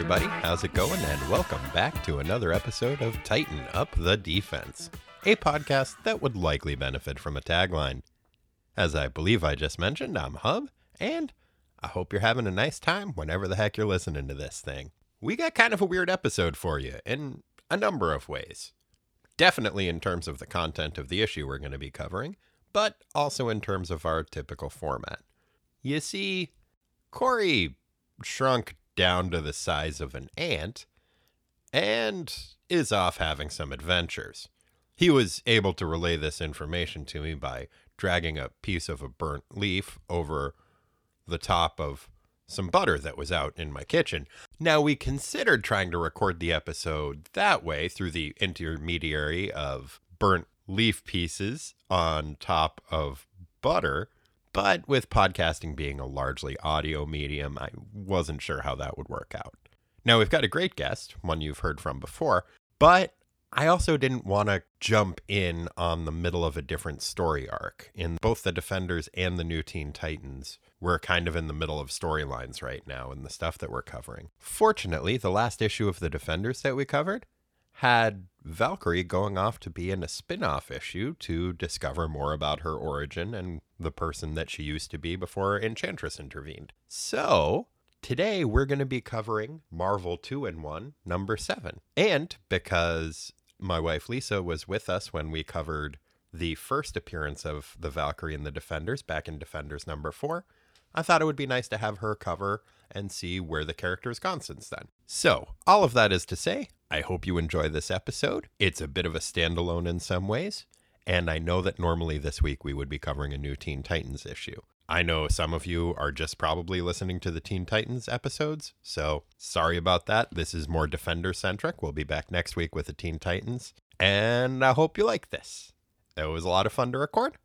everybody. How's it going? And welcome back to another episode of Tighten Up the Defense, a podcast that would likely benefit from a tagline. As I believe I just mentioned, I'm Hub, and I hope you're having a nice time whenever the heck you're listening to this thing. We got kind of a weird episode for you in a number of ways. Definitely in terms of the content of the issue we're going to be covering, but also in terms of our typical format. You see, Corey shrunk down to the size of an ant and is off having some adventures. He was able to relay this information to me by dragging a piece of a burnt leaf over the top of some butter that was out in my kitchen. Now, we considered trying to record the episode that way through the intermediary of burnt leaf pieces on top of butter, but with podcasting being a largely audio medium, I wasn't sure how that would work out. Now, we've got a great guest, one you've heard from before, but I also didn't want to jump in on the middle of a different story arc. In both the Defenders and the New Teen Titans, we're kind of in the middle of storylines right now in the stuff that we're covering. Fortunately, the last issue of the Defenders that we covered had Valkyrie going off to be in a spin off issue to discover more about her origin and the person that she used to be before Enchantress intervened. So, today we're going to be covering Marvel 2 in 1, number 7. And because my wife Lisa was with us when we covered the first appearance of the Valkyrie and the Defenders back in Defenders number 4, I thought it would be nice to have her cover and see where the character's gone since then. So, all of that is to say, I hope you enjoy this episode. It's a bit of a standalone in some ways, and I know that normally this week we would be covering a new Teen Titans issue. I know some of you are just probably listening to the Teen Titans episodes, so sorry about that. This is more Defender centric. We'll be back next week with the Teen Titans, and I hope you like this. It was a lot of fun to record,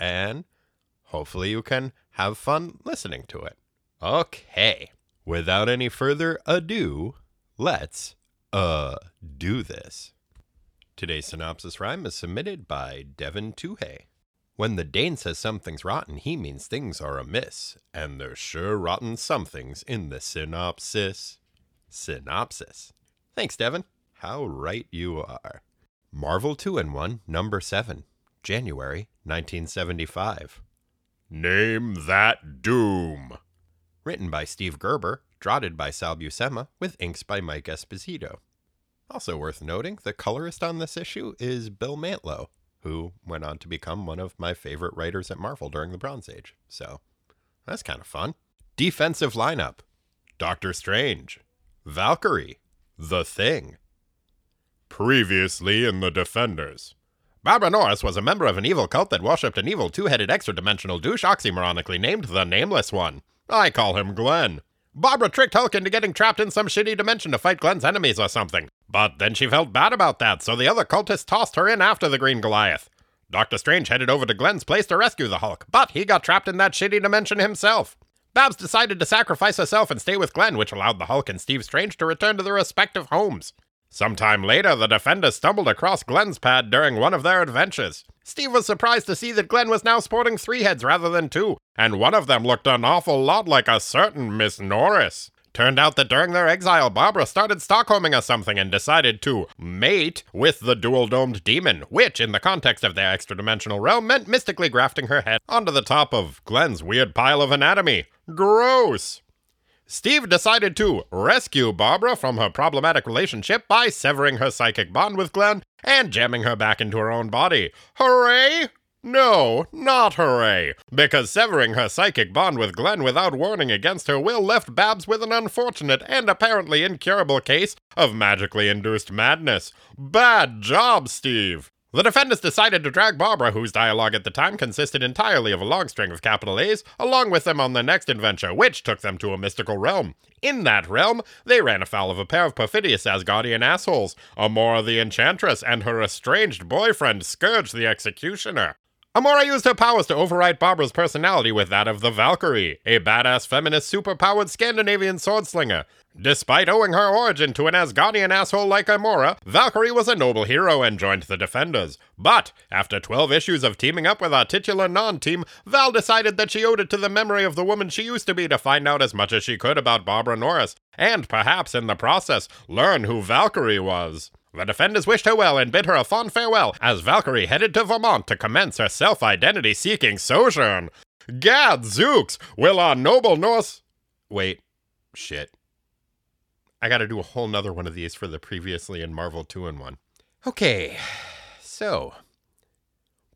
and hopefully you can have fun listening to it. Okay, without any further ado, let's uh do this. Today's synopsis rhyme is submitted by Devin Tuhey. When the Dane says something's rotten, he means things are amiss, and there's sure rotten somethings in the synopsis. Synopsis. Thanks, Devin. How right you are. Marvel 2 in 1, number 7, January 1975. Name that doom. Written by Steve Gerber, drotted by Sal Buscema, with inks by Mike Esposito. Also worth noting, the colorist on this issue is Bill Mantlo, who went on to become one of my favorite writers at Marvel during the Bronze Age. So, that's kind of fun. Defensive lineup Doctor Strange, Valkyrie, The Thing. Previously in the Defenders. Barbara Norris was a member of an evil cult that worshipped an evil two headed extra dimensional douche oxymoronically named the Nameless One. I call him Glenn. Barbara tricked Hulk into getting trapped in some shitty dimension to fight Glenn's enemies or something. But then she felt bad about that, so the other cultists tossed her in after the Green Goliath. Doctor Strange headed over to Glenn's place to rescue the Hulk, but he got trapped in that shitty dimension himself. Babs decided to sacrifice herself and stay with Glenn, which allowed the Hulk and Steve Strange to return to their respective homes. Sometime later, the Defenders stumbled across Glenn's pad during one of their adventures. Steve was surprised to see that Glenn was now sporting three heads rather than two, and one of them looked an awful lot like a certain Miss Norris. Turned out that during their exile, Barbara started Stockholming or something and decided to mate with the dual domed demon, which, in the context of their extra dimensional realm, meant mystically grafting her head onto the top of Glenn's weird pile of anatomy. Gross! Steve decided to rescue Barbara from her problematic relationship by severing her psychic bond with Glenn and jamming her back into her own body. Hooray! No, not hooray, because severing her psychic bond with Glenn without warning against her will left Babs with an unfortunate and apparently incurable case of magically induced madness. Bad job, Steve! The defendants decided to drag Barbara, whose dialogue at the time consisted entirely of a long string of capital A's, along with them on their next adventure, which took them to a mystical realm. In that realm, they ran afoul of a pair of perfidious Asgardian assholes, Amora the Enchantress and her estranged boyfriend, Scourge the Executioner. Amora used her powers to override Barbara's personality with that of the Valkyrie, a badass feminist superpowered Scandinavian swordslinger. Despite owing her origin to an Asgardian asshole like Amora, Valkyrie was a noble hero and joined the Defenders. But, after 12 issues of teaming up with our titular non team, Val decided that she owed it to the memory of the woman she used to be to find out as much as she could about Barbara Norris, and perhaps in the process, learn who Valkyrie was. The defenders wished her well and bid her a fond farewell as Valkyrie headed to Vermont to commence her self identity seeking sojourn. Gadzooks! will our noble Norse. Wait, shit. I gotta do a whole nother one of these for the previously in Marvel 2 in 1. Okay, so.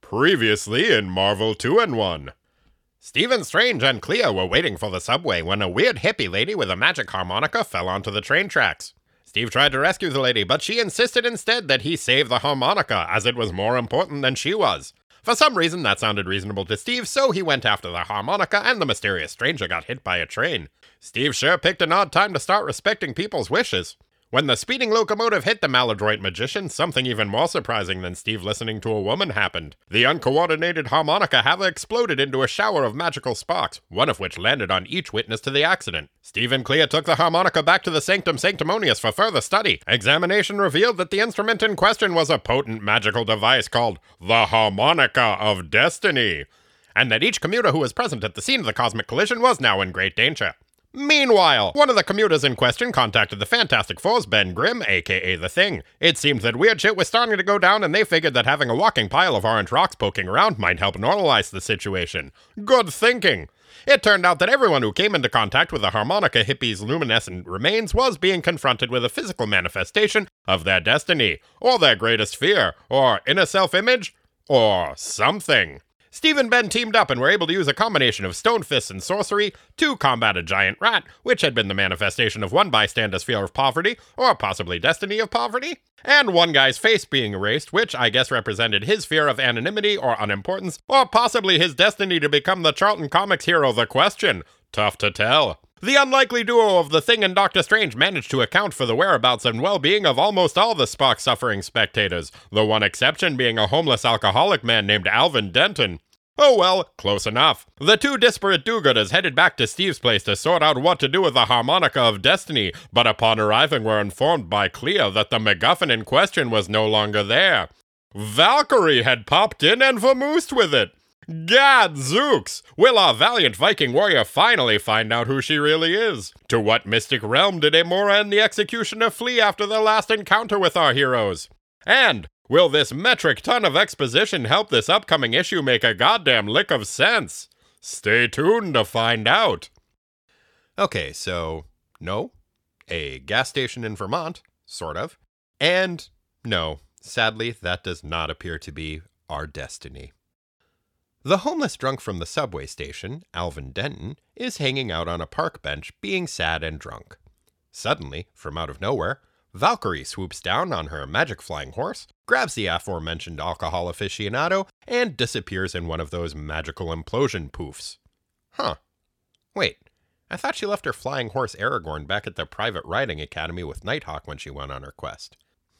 Previously in Marvel 2 in 1. Stephen Strange and Clea were waiting for the subway when a weird hippie lady with a magic harmonica fell onto the train tracks. Steve tried to rescue the lady, but she insisted instead that he save the harmonica, as it was more important than she was. For some reason, that sounded reasonable to Steve, so he went after the harmonica, and the mysterious stranger got hit by a train. Steve sure picked an odd time to start respecting people's wishes. When the speeding locomotive hit the maladroit magician, something even more surprising than Steve listening to a woman happened. The uncoordinated harmonica havoc exploded into a shower of magical sparks, one of which landed on each witness to the accident. Steve and Clea took the harmonica back to the Sanctum Sanctimonious for further study. Examination revealed that the instrument in question was a potent magical device called the Harmonica of Destiny, and that each commuter who was present at the scene of the cosmic collision was now in great danger. Meanwhile, one of the commuters in question contacted the Fantastic Four's Ben Grimm, aka The Thing. It seemed that weird shit was starting to go down, and they figured that having a walking pile of orange rocks poking around might help normalize the situation. Good thinking. It turned out that everyone who came into contact with the harmonica hippie's luminescent remains was being confronted with a physical manifestation of their destiny, or their greatest fear, or inner self image, or something. Steve and Ben teamed up and were able to use a combination of stone fists and sorcery to combat a giant rat, which had been the manifestation of one bystander's fear of poverty, or possibly destiny of poverty, and one guy's face being erased, which I guess represented his fear of anonymity or unimportance, or possibly his destiny to become the Charlton Comics hero The Question. Tough to tell. The unlikely duo of The Thing and Doctor Strange managed to account for the whereabouts and well being of almost all the Spock suffering spectators, the one exception being a homeless alcoholic man named Alvin Denton. Oh well, close enough. The two disparate do gooders headed back to Steve's place to sort out what to do with the harmonica of destiny, but upon arriving were informed by Clea that the MacGuffin in question was no longer there. Valkyrie had popped in and vamoosed with it. Gad zooks! Will our valiant Viking warrior finally find out who she really is? To what mystic realm did Amora and the Executioner flee after their last encounter with our heroes? And Will this metric ton of exposition help this upcoming issue make a goddamn lick of sense? Stay tuned to find out. Okay, so no, a gas station in Vermont, sort of, and no, sadly, that does not appear to be our destiny. The homeless drunk from the subway station, Alvin Denton, is hanging out on a park bench being sad and drunk. Suddenly, from out of nowhere, Valkyrie swoops down on her magic flying horse, grabs the aforementioned alcohol aficionado, and disappears in one of those magical implosion poofs. Huh. Wait, I thought she left her flying horse Aragorn back at the private riding academy with Nighthawk when she went on her quest.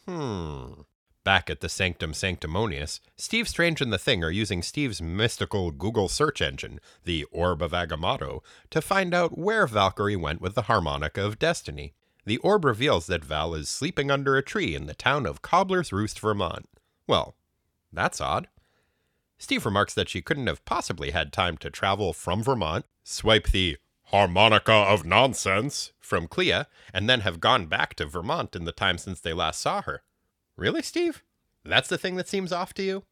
Hmm. Back at the Sanctum Sanctimonious, Steve Strange and the Thing are using Steve's mystical Google search engine, the Orb of Agamotto, to find out where Valkyrie went with the Harmonica of Destiny the orb reveals that Val is sleeping under a tree in the town of Cobbler's Roost, Vermont. Well, that's odd. Steve remarks that she couldn't have possibly had time to travel from Vermont, swipe the harmonica of nonsense from Clea, and then have gone back to Vermont in the time since they last saw her. Really, Steve? That's the thing that seems off to you?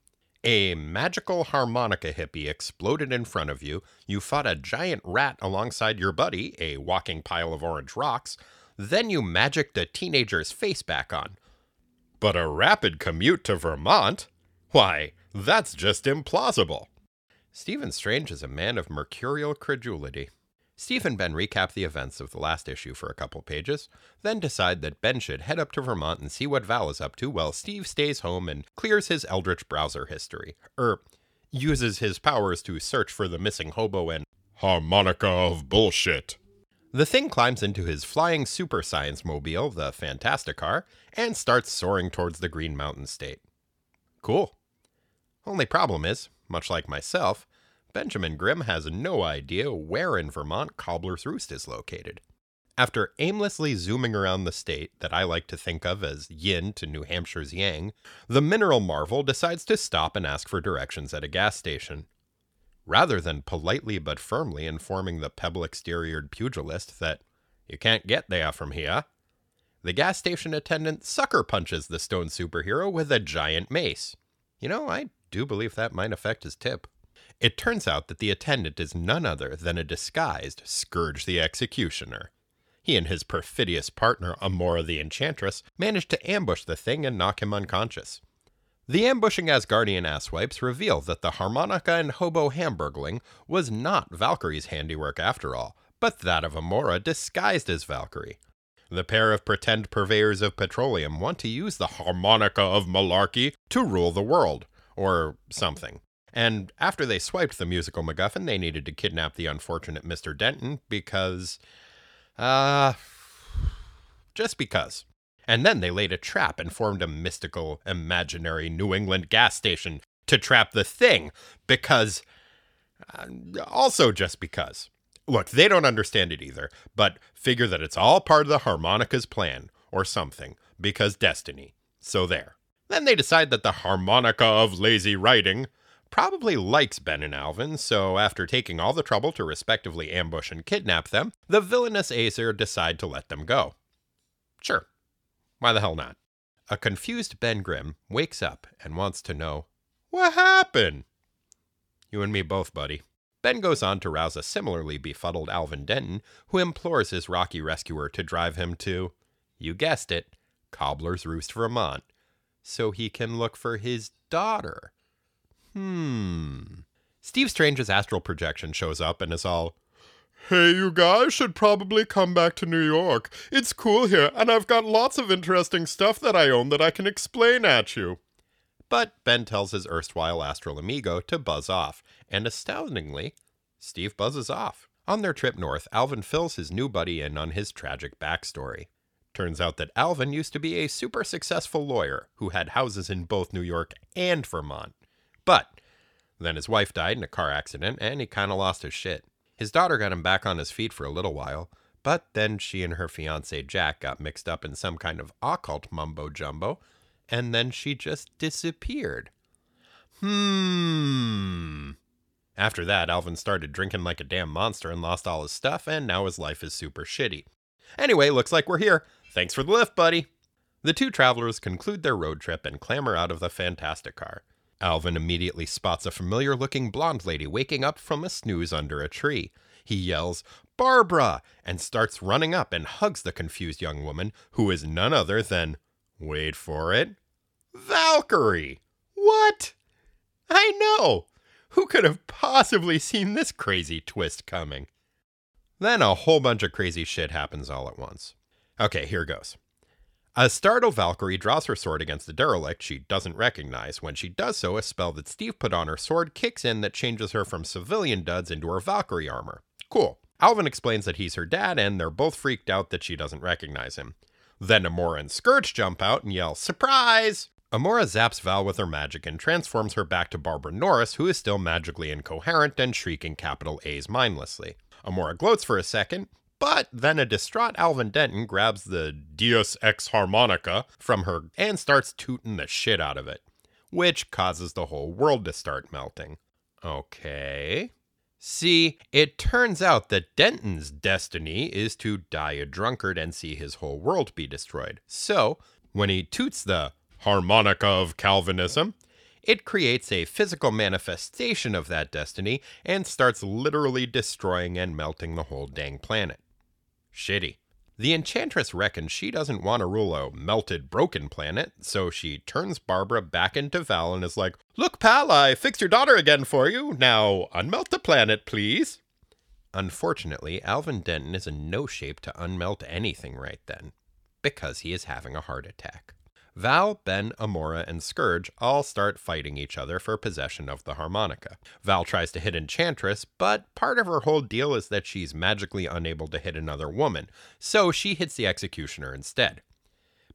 A magical harmonica hippie exploded in front of you. You fought a giant rat alongside your buddy, a walking pile of orange rocks. Then you magicked a teenager's face back on. But a rapid commute to Vermont? Why, that's just implausible. Stephen Strange is a man of mercurial credulity. Steve and Ben recap the events of the last issue for a couple pages, then decide that Ben should head up to Vermont and see what Val is up to while Steve stays home and clears his Eldritch browser history. Er, uses his powers to search for the missing hobo and harmonica of bullshit. The thing climbs into his flying super science mobile, the Fantasticar, and starts soaring towards the Green Mountain State. Cool. Only problem is, much like myself, Benjamin Grimm has no idea where in Vermont Cobbler's Roost is located. After aimlessly zooming around the state that I like to think of as yin to New Hampshire's yang, the mineral marvel decides to stop and ask for directions at a gas station. Rather than politely but firmly informing the pebble exteriored pugilist that you can't get there from here, the gas station attendant sucker punches the stone superhero with a giant mace. You know, I do believe that might affect his tip. It turns out that the attendant is none other than a disguised Scourge the Executioner. He and his perfidious partner, Amora the Enchantress, manage to ambush the thing and knock him unconscious. The ambushing Asgardian asswipes reveal that the harmonica and hobo hamburgling was not Valkyrie's handiwork after all, but that of Amora disguised as Valkyrie. The pair of pretend purveyors of petroleum want to use the harmonica of malarkey to rule the world, or something. And after they swiped the musical MacGuffin, they needed to kidnap the unfortunate Mr. Denton because. Uh. Just because. And then they laid a trap and formed a mystical, imaginary New England gas station to trap the thing because. Uh, also, just because. Look, they don't understand it either, but figure that it's all part of the harmonica's plan, or something, because destiny. So there. Then they decide that the harmonica of lazy writing probably likes Ben and Alvin, so after taking all the trouble to respectively ambush and kidnap them, the villainous Aesir decide to let them go. Sure. Why the hell not? A confused Ben Grimm wakes up and wants to know, What happened? You and me both, buddy. Ben goes on to rouse a similarly befuddled Alvin Denton, who implores his rocky rescuer to drive him to, you guessed it, Cobbler's Roost, Vermont, so he can look for his daughter. Hmm. Steve Strange's astral projection shows up and is all, Hey, you guys should probably come back to New York. It's cool here, and I've got lots of interesting stuff that I own that I can explain at you. But Ben tells his erstwhile astral amigo to buzz off, and astoundingly, Steve buzzes off. On their trip north, Alvin fills his new buddy in on his tragic backstory. Turns out that Alvin used to be a super successful lawyer who had houses in both New York and Vermont. But then his wife died in a car accident and he kind of lost his shit. His daughter got him back on his feet for a little while, but then she and her fiance Jack got mixed up in some kind of occult mumbo jumbo, and then she just disappeared. Hmm. After that, Alvin started drinking like a damn monster and lost all his stuff, and now his life is super shitty. Anyway, looks like we're here. Thanks for the lift, buddy. The two travelers conclude their road trip and clamber out of the Fantasticar. Alvin immediately spots a familiar looking blonde lady waking up from a snooze under a tree. He yells, Barbara! and starts running up and hugs the confused young woman, who is none other than, wait for it, Valkyrie! What? I know! Who could have possibly seen this crazy twist coming? Then a whole bunch of crazy shit happens all at once. Okay, here goes. A startled Valkyrie draws her sword against a derelict she doesn't recognize. When she does so, a spell that Steve put on her sword kicks in that changes her from civilian duds into her Valkyrie armor. Cool. Alvin explains that he's her dad, and they're both freaked out that she doesn't recognize him. Then Amora and Scourge jump out and yell, Surprise! Amora zaps Val with her magic and transforms her back to Barbara Norris, who is still magically incoherent and shrieking capital A's mindlessly. Amora gloats for a second, but then a distraught Alvin Denton grabs the Deus Ex Harmonica from her and starts tooting the shit out of it, which causes the whole world to start melting. Okay. See, it turns out that Denton's destiny is to die a drunkard and see his whole world be destroyed. So, when he toots the harmonica of Calvinism, it creates a physical manifestation of that destiny and starts literally destroying and melting the whole dang planet. Shitty. The Enchantress reckons she doesn't want to rule a melted, broken planet, so she turns Barbara back into Val and is like, Look, pal, I fixed your daughter again for you. Now, unmelt the planet, please. Unfortunately, Alvin Denton is in no shape to unmelt anything right then, because he is having a heart attack. Val, Ben, Amora, and Scourge all start fighting each other for possession of the harmonica. Val tries to hit Enchantress, but part of her whole deal is that she's magically unable to hit another woman, so she hits the Executioner instead.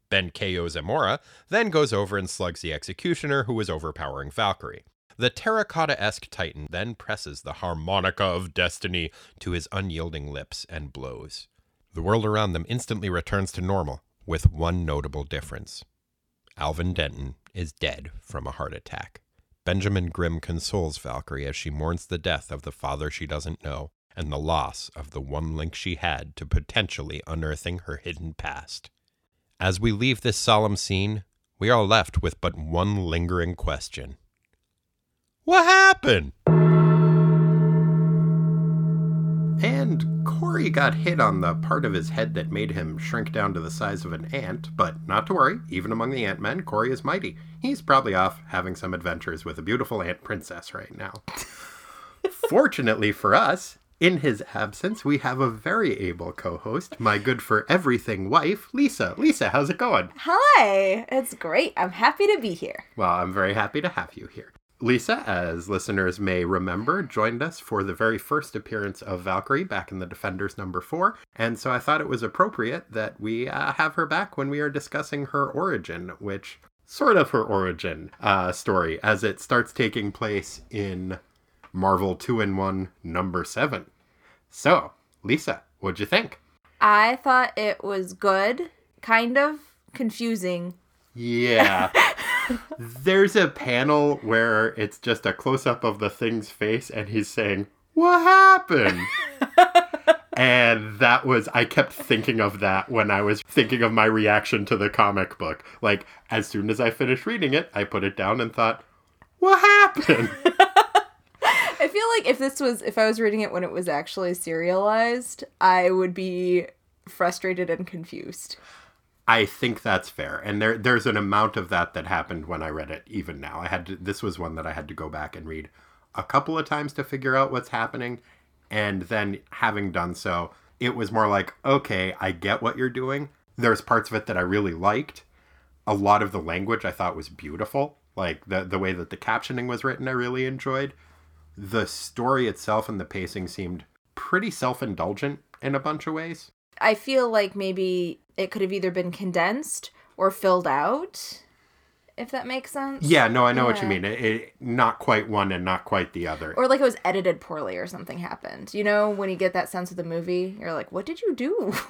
Ben KOs Amora, then goes over and slugs the Executioner, who is overpowering Valkyrie. The terracotta esque Titan then presses the harmonica of destiny to his unyielding lips and blows. The world around them instantly returns to normal, with one notable difference. Alvin Denton is dead from a heart attack. Benjamin Grimm consoles Valkyrie as she mourns the death of the father she doesn't know and the loss of the one link she had to potentially unearthing her hidden past. As we leave this solemn scene, we are left with but one lingering question What happened? And Corey got hit on the part of his head that made him shrink down to the size of an ant, but not to worry, even among the ant men, Corey is mighty. He's probably off having some adventures with a beautiful ant princess right now. Fortunately for us, in his absence, we have a very able co host, my good for everything wife, Lisa. Lisa, how's it going? Hi, it's great. I'm happy to be here. Well, I'm very happy to have you here. Lisa, as listeners may remember, joined us for the very first appearance of Valkyrie back in the Defenders number four, and so I thought it was appropriate that we uh, have her back when we are discussing her origin, which sort of her origin uh, story, as it starts taking place in Marvel 2 in 1 number 7. So, Lisa, what'd you think? I thought it was good, kind of confusing. Yeah. There's a panel where it's just a close up of the thing's face and he's saying, What happened? and that was, I kept thinking of that when I was thinking of my reaction to the comic book. Like, as soon as I finished reading it, I put it down and thought, What happened? I feel like if this was, if I was reading it when it was actually serialized, I would be frustrated and confused. I think that's fair. And there there's an amount of that that happened when I read it even now. I had to, this was one that I had to go back and read a couple of times to figure out what's happening and then having done so, it was more like, okay, I get what you're doing. There's parts of it that I really liked. A lot of the language I thought was beautiful. Like the the way that the captioning was written I really enjoyed. The story itself and the pacing seemed pretty self-indulgent in a bunch of ways. I feel like maybe it could have either been condensed or filled out, if that makes sense. Yeah, no, I know what you mean. It, it, not quite one and not quite the other. Or like it was edited poorly or something happened. You know, when you get that sense of the movie, you're like, what did you do?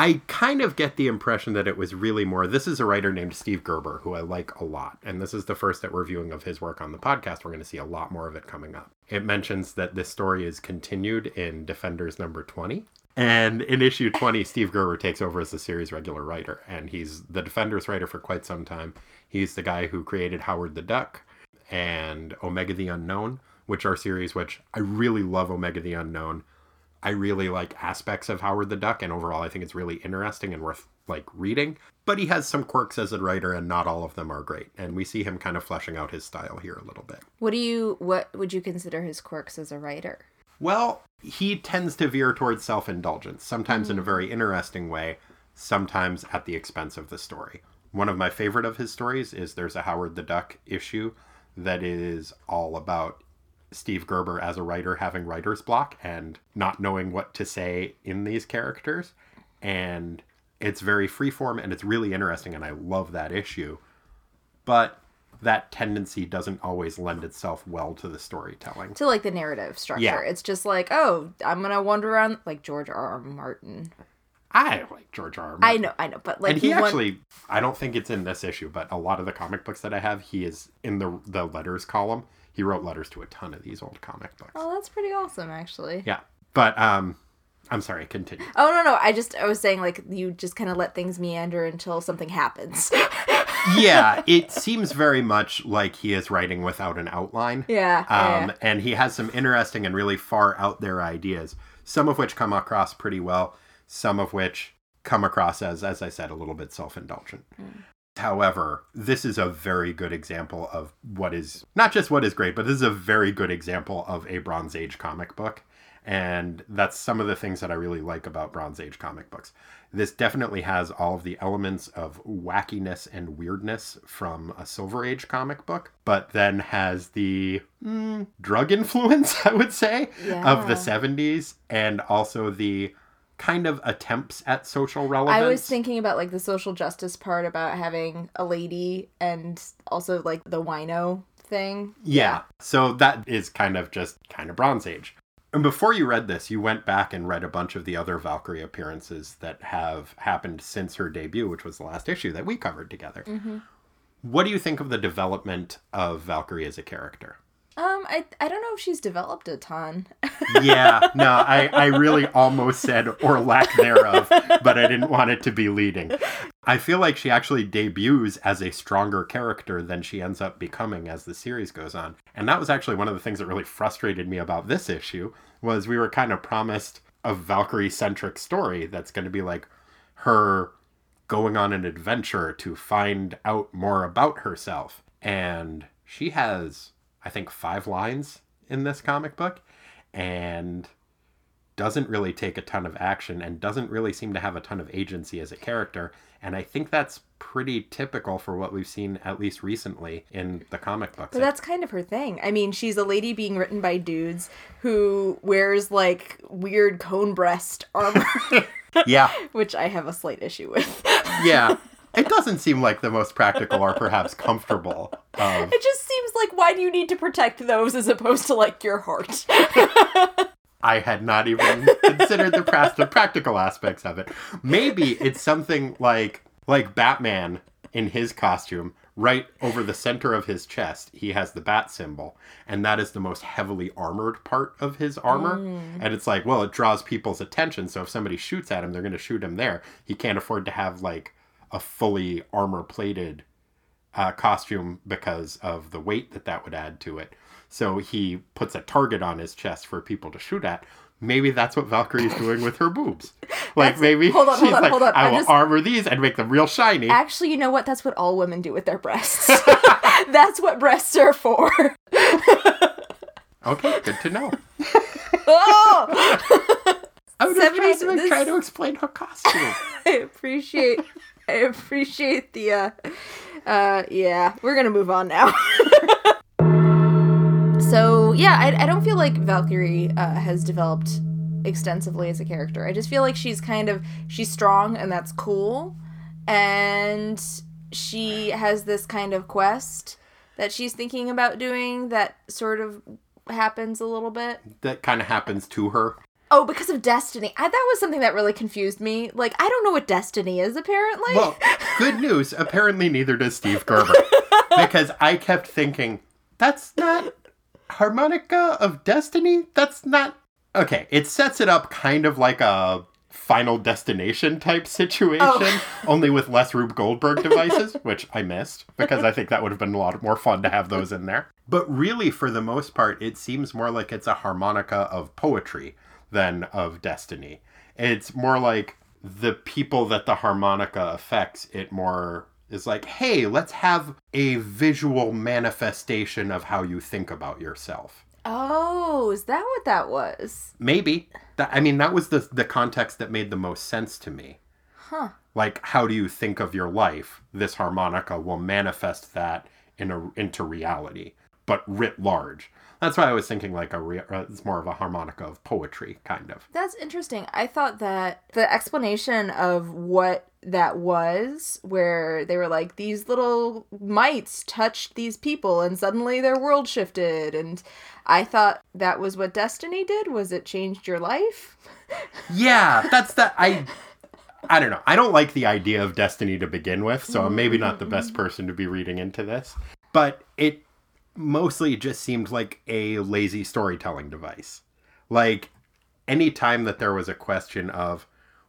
I kind of get the impression that it was really more. This is a writer named Steve Gerber, who I like a lot. And this is the first that we're viewing of his work on the podcast. We're going to see a lot more of it coming up. It mentions that this story is continued in Defenders number 20. And in issue 20, Steve Gerber takes over as the series regular writer. And he's the Defenders writer for quite some time. He's the guy who created Howard the Duck and Omega the Unknown, which are series which I really love Omega the Unknown. I really like aspects of Howard the Duck, and overall, I think it's really interesting and worth like reading. But he has some quirks as a writer, and not all of them are great. And we see him kind of fleshing out his style here a little bit. what do you what would you consider his quirks as a writer? Well, he tends to veer towards self indulgence, sometimes in a mm. very interesting way, sometimes at the expense of the story. One of my favorite of his stories is there's a Howard the Duck issue that is all about Steve Gerber as a writer having writer's block and not knowing what to say in these characters. And it's very freeform and it's really interesting, and I love that issue. But that tendency doesn't always lend itself well to the storytelling. To like the narrative structure. Yeah. It's just like, oh, I'm gonna wander around like George R. R. Martin. I like George R. R. I Martin. know, I know, but like and he want- actually, I don't think it's in this issue, but a lot of the comic books that I have, he is in the the letters column. He wrote letters to a ton of these old comic books. Oh, that's pretty awesome, actually. Yeah, but um, I'm sorry. Continue. Oh no, no, I just I was saying like you just kind of let things meander until something happens. yeah, it seems very much like he is writing without an outline. yeah, yeah, Um, and he has some interesting and really far out there ideas, some of which come across pretty well, some of which come across as, as I said, a little bit self indulgent. However, this is a very good example of what is not just what is great, but this is a very good example of a Bronze Age comic book. And that's some of the things that I really like about Bronze Age comic books. This definitely has all of the elements of wackiness and weirdness from a Silver Age comic book, but then has the mm, drug influence, I would say, of the 70s and also the kind of attempts at social relevance. I was thinking about like the social justice part about having a lady and also like the wino thing. Yeah. So that is kind of just kind of Bronze Age. And before you read this, you went back and read a bunch of the other Valkyrie appearances that have happened since her debut, which was the last issue that we covered together. Mm-hmm. What do you think of the development of Valkyrie as a character? Um, I I don't know if she's developed a ton. yeah, no, I, I really almost said or lack thereof, but I didn't want it to be leading. I feel like she actually debuts as a stronger character than she ends up becoming as the series goes on. And that was actually one of the things that really frustrated me about this issue was we were kind of promised a Valkyrie centric story that's going to be like her going on an adventure to find out more about herself. And she has, I think, five lines in this comic book and doesn't really take a ton of action and doesn't really seem to have a ton of agency as a character. And I think that's pretty typical for what we've seen, at least recently, in the comic books. But that's kind of her thing. I mean, she's a lady being written by dudes who wears like weird cone breast armor, yeah, which I have a slight issue with. yeah. It doesn't seem like the most practical or perhaps comfortable of It just seems like why do you need to protect those as opposed to like your heart? I had not even considered the practical aspects of it. Maybe it's something like like Batman in his costume, right over the center of his chest, he has the bat symbol, and that is the most heavily armored part of his armor. Mm. And it's like, well, it draws people's attention, so if somebody shoots at him, they're going to shoot him there. He can't afford to have like a fully armor plated uh, costume because of the weight that that would add to it. So he puts a target on his chest for people to shoot at. Maybe that's what Valkyrie's doing with her boobs. Like That's- maybe hold on, she's hold on, like, hold on. I I'm will just- armor these and make them real shiny. Actually, you know what? That's what all women do with their breasts. That's what breasts are for. Okay, good to know. oh! I was just trying to, this- try to explain her costume. I appreciate I appreciate the uh uh yeah, we're gonna move on now. so yeah, I, I don't feel like Valkyrie uh, has developed extensively as a character. I just feel like she's kind of she's strong and that's cool. And she has this kind of quest that she's thinking about doing that sort of happens a little bit. that kind of happens to her. Oh, because of destiny. I, that was something that really confused me. Like, I don't know what destiny is, apparently. Well, good news. Apparently, neither does Steve Gerber. because I kept thinking, that's not Harmonica of Destiny? That's not. Okay, it sets it up kind of like a Final Destination type situation, Oh. only with less Rube Goldberg devices, which I missed because I think that would have been a lot more fun to have those in there. But really, for the most part, it seems more like it's a harmonica of poetry than of destiny. It's more like the people that the harmonica affects, it more is like, hey, let's have a visual manifestation of how you think about yourself. oh, is that what that was? Maybe. That, I mean, that was the, the context that made the most sense to me. Huh. Like, how do you think of your life? This harmonica will manifest that in a, into reality, but writ large. That's why I was thinking like a re- uh, it's more of a harmonica of poetry, kind of. That's interesting. I thought that the explanation of what that was, where they were like, these little mites touched these people and suddenly their world shifted. And I thought that was what Destiny did. Was it changed your life? Yeah, that's that. I I don't know. I don't like the idea of destiny to begin with, so I'm maybe not the best person to be reading into this. But it mostly just seemed like a lazy storytelling device. Like any time that there was a question of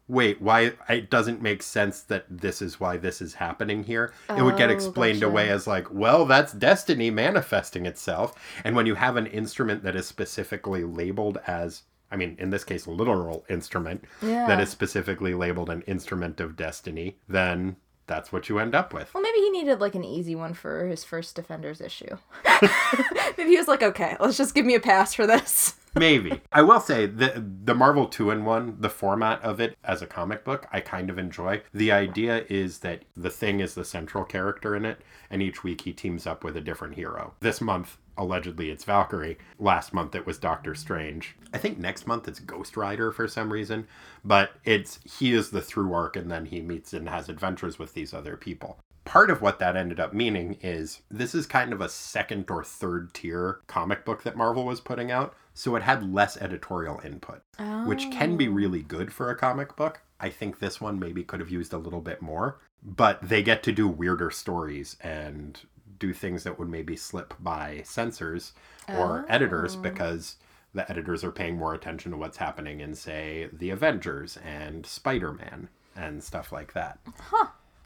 wait, why it doesn't make sense that this is why this is happening here. it would get Oh, explained gotcha. away as like, well, that's destiny manifesting itself. And when you have an instrument that is specifically labeled as I mean, in this case, a literal instrument that Yeah. is specifically labeled an instrument of destiny, then that's what you end up with. Well, maybe he needed like an easy one for his first Defenders issue. maybe he was like, okay, let's just give me a pass for this. Maybe. I will say the the Marvel 2 in 1, the format of it as a comic book, I kind of enjoy. The idea is that the thing is the central character in it and each week he teams up with a different hero. This month allegedly it's Valkyrie. Last month it was Doctor Strange. I think next month it's Ghost Rider for some reason, but it's he is the through arc and then he meets and has adventures with these other people. Part of what that ended up meaning is this is kind of a second or third tier comic book that Marvel was putting out, so it had less editorial input, which can be oh. really good for a comic book. I think this one maybe could have used a little bit more, but they get to do weirder stories and do things that would maybe slip by censors or editors oh. because the editors are paying more attention to what's happening in, say, the Avengers and Spider Man and stuff like that.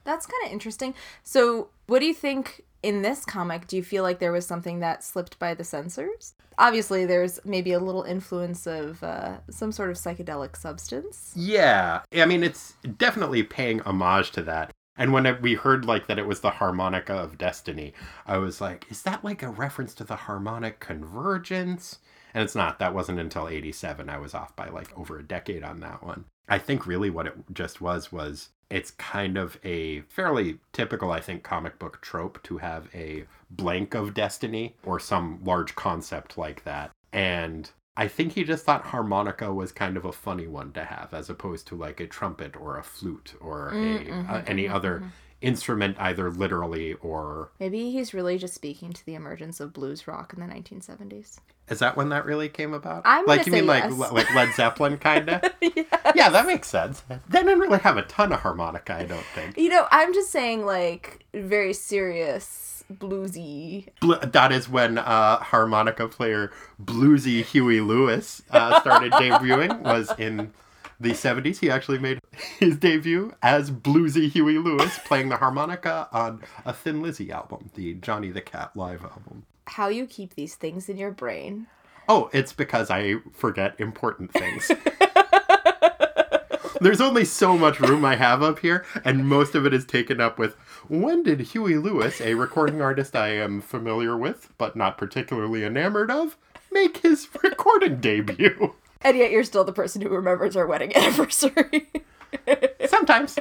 That's kind of interesting. So, what do you think in this comic? Do you feel like there was something that slipped by the censors? Obviously, there's maybe a little influence of uh, some sort of psychedelic substance. Yeah, I mean, it's definitely paying homage to that. And when it- we heard like that it was the harmonica of destiny, I was like, is that like a reference to the harmonic convergence? And it's not. That wasn't until 87. I was off by like over a decade on that one. I think really what it just was was it's kind of a fairly typical, I think, comic book trope to have a blank of destiny or some large concept like that. And I think he just thought harmonica was kind of a funny one to have, as opposed to like a trumpet or a flute or a, uh, any mm-hmm, other mm-hmm. instrument, either literally or. Maybe he's really just speaking to the emergence of blues rock in the 1970s. Is that when that really came about? I'm like you mean like yes. le- like Led Zeppelin kind of? Yeah, that makes sense. They didn't really have a ton of harmonica, I don't think. You know, I'm just saying, like, very serious, bluesy. Bl- that is when uh, harmonica player bluesy Huey Lewis uh, started debuting. Was in the 70s. He actually made his debut as bluesy Huey Lewis playing the harmonica on a Thin Lizzy album, the Johnny the Cat live album. How you keep these things in your brain. Oh, it's because I forget important things. There's only so much room I have up here, and most of it is taken up with when did Huey Lewis, a recording artist I am familiar with, but not particularly enamored of, make his recording debut? And yet you're still the person who remembers our wedding anniversary. Sometimes.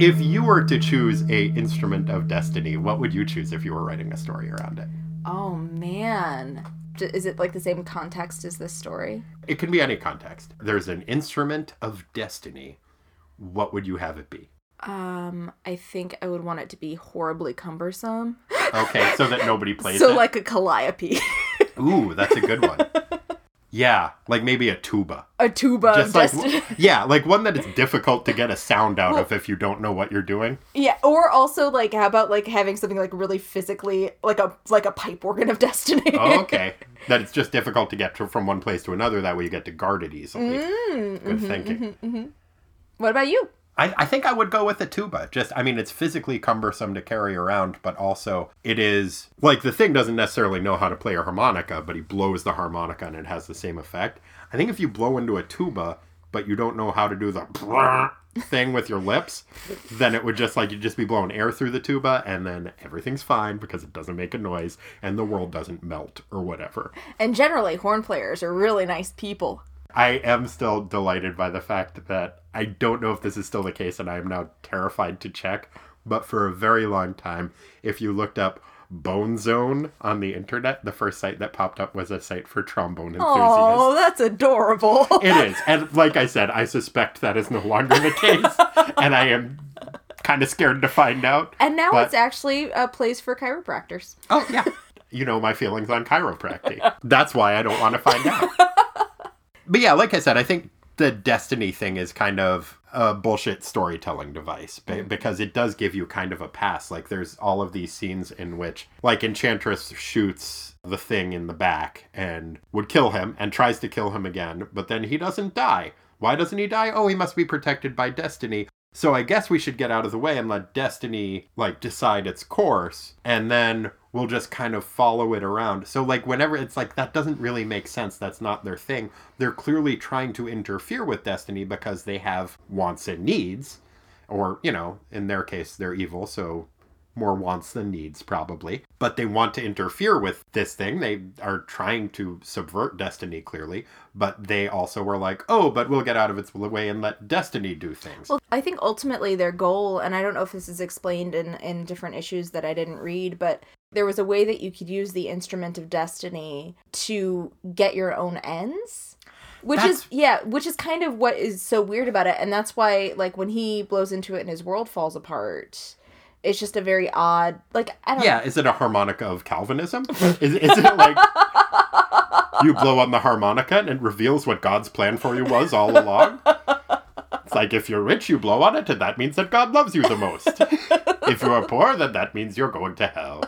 If you were to choose a instrument of destiny, what would you choose if you were writing a story around it? oh, man. Is it like the same context as this story? It can be any context. There's an instrument of destiny. What would you have it be? Um, I think I would want it to be horribly cumbersome. Okay, so that nobody plays so, it. like a calliope. Ooh, that's a good one. Yeah, like maybe a tuba. a tuba Just like destiny. yeah, like one that is difficult to get a sound out of if you don't know what you're doing. Yeah, or also like how about like having something like really physically like a like a pipe organ of destiny. Oh, okay. that it's just difficult to get to, from one place to another. That way you get to guard it easily. Mm, Good mm-hmm, thinking. what about you? I, I think I would go with a tuba. Just, I mean, it's physically cumbersome to carry around, but also it is like the thing doesn't necessarily know how to play a harmonica, but he blows the harmonica and it has the same effect. I think if you blow into a tuba, but you don't know how to do the thing with your lips, then it would just like you'd just be blowing air through the tuba, and then everything's fine because it doesn't make a noise and the world doesn't melt or whatever. And generally, horn players are really nice people. I am still delighted by the fact that I don't know if this is still the case, and I am now terrified to check. But for a very long time, if you looked up Bone Zone on the internet, the first site that popped up was a site for trombone enthusiasts. Oh, that's adorable. It is. And like I said, I suspect that is no longer the case. and I am kind of scared to find out. and now but- it's actually a place for chiropractors. Oh, yeah. You know my feelings on chiropractic. That's why I don't want to find out. But yeah, like I said, I think the destiny thing is kind of a bullshit storytelling device be- mm. because it does give you kind of a pass. Like there's all of these scenes in which, like Enchantress shoots the thing in the back and would kill him and tries to kill him again, but then he doesn't die. Why doesn't he die? Oh, he must be protected by destiny. So I guess we should get out of the way and let destiny like decide its course and then we'll just kind of follow it around. So like whenever it's like that doesn't really make sense. That's not their thing. They're clearly trying to interfere with destiny because they have wants and needs or, you know, in their case they're evil, so more wants than needs probably but they want to interfere with this thing they are trying to subvert destiny clearly but they also were like oh but we'll get out of its way and let destiny do things Well, I think ultimately their goal, and I don't know if this is explained in, in different issues that I didn't read, but there was a way that you could use the instrument of destiny to get your own ends. which That's- is yeah which is kind of what is so weird about it and that's why like when he blows into it and his world falls apart it's just a very odd like i don't Yeah, is it a harmonica of Calvinism? Is, is it like you blow on the harmonica and it reveals what God's plan for you was all along? It's like if you're rich, you blow on it, and that means that God loves you the most. if you are poor, then that means you're going to hell.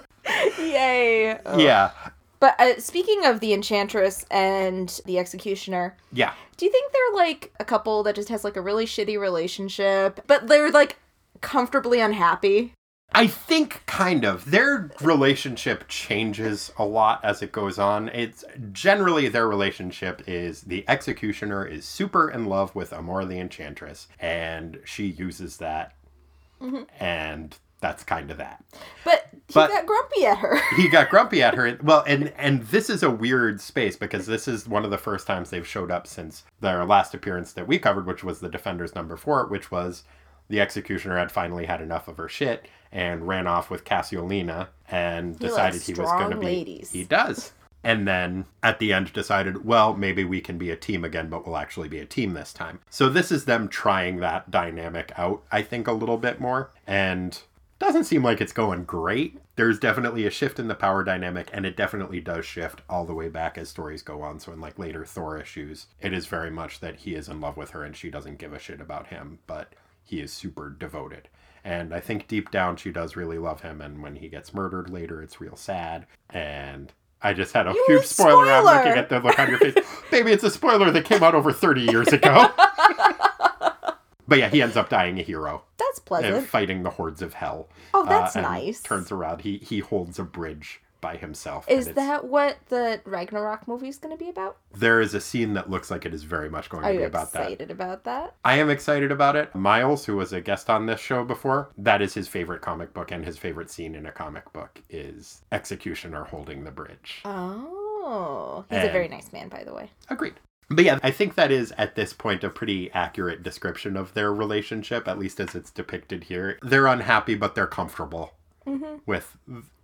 Yay Yeah, but uh, speaking of the enchantress and the executioner yeah. do you think they're like a couple that just has like a really shitty relationship but they're like comfortably unhappy I think kind of. Their relationship changes a lot as it goes on. It's generally their relationship is the executioner is super in love with Amora the Enchantress, and she uses that, and that's kind of that. but he But- got grumpy at her He got grumpy at her. Well, and and this is a weird space because this is one of the first times they've showed up since their last appearance that we covered, which was the Defenders number four, which was the executioner had finally had enough of her shit and ran off with Casiolena and He decided he was going to be. ladies. He does. And then at the end decided, well, maybe we can be a team again, but we'll actually be a team this time. So this is them trying that dynamic out, I think, a little bit more. And doesn't seem like it's going great. There's definitely a shift in the power dynamic, and it definitely does shift all the way back as stories go on. So in like later Thor issues, it is very much that he is in love with her and she doesn't give a shit about him, but he is super devoted. And I think deep down she does really love him, and when he gets murdered later, it's real sad. And I just had a You huge spoiler. I'm looking at the look on your face. Baby, it's a spoiler that came out over 30 years ago. but yeah, he ends up dying a hero that's and pleasant fighting the hordes of hell. Oh, uh, that's and nice. Turns around, he he holds a bridge by himself. Is that what the Ragnarok movie is going to be about? there is a scene that looks like it is very much going Are to be about that. excited about that? I am excited about it. Miles, who was a guest on this show before, that is his favorite comic book, and his favorite scene in a comic book is Executioner holding the bridge. Oh, he's a very nice man, by the way. Agreed. But yeah, I think that is at this point a pretty accurate description of their relationship, at least as it's depicted here. They're unhappy, but they're comfortable mm-hmm. with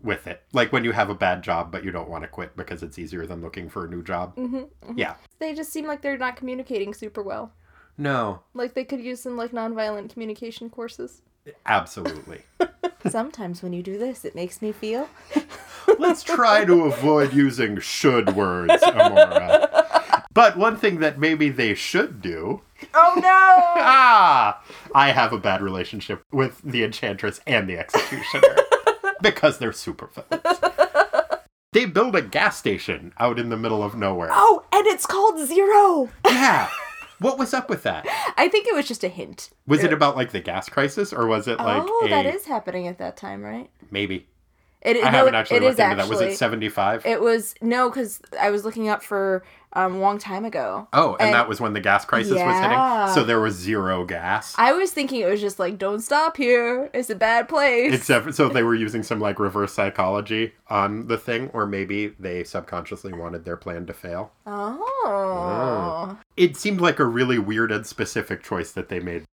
with it. Like when you have a bad job, but you don't want to quit because it's easier than looking for a new job. Mm-hmm, mm-hmm. Yeah. They just seem like they're not communicating super well. No, Like they could use some like nonviolent communication courses. absolutely. Sometimes when you do this, it makes me feel. Let's try to avoid using should words, Amora. But one thing that maybe they should do Oh no! ah, I have a bad relationship with the Enchantress and the Executioner because they're super villains. They build a gas station out in the middle of nowhere. oh, and it's called Zero. Yeah. What was up with that? I think it was just a hint. Was it about like the gas crisis or was it like oh, a that is happening at that time, right? maybe? It, I no, haven't actually it looked into that. Was it 75? It was no, because I was looking up for um, a long time ago. oh, and, and- that was when the gas crisis was hitting. So there was zero gas. I was thinking it was just like, don't stop here. It's a bad place. Except, so they were using some like reverse psychology on the thing, or maybe they subconsciously wanted their plan to fail. oh. It seemed like a really weird and specific choice that they made.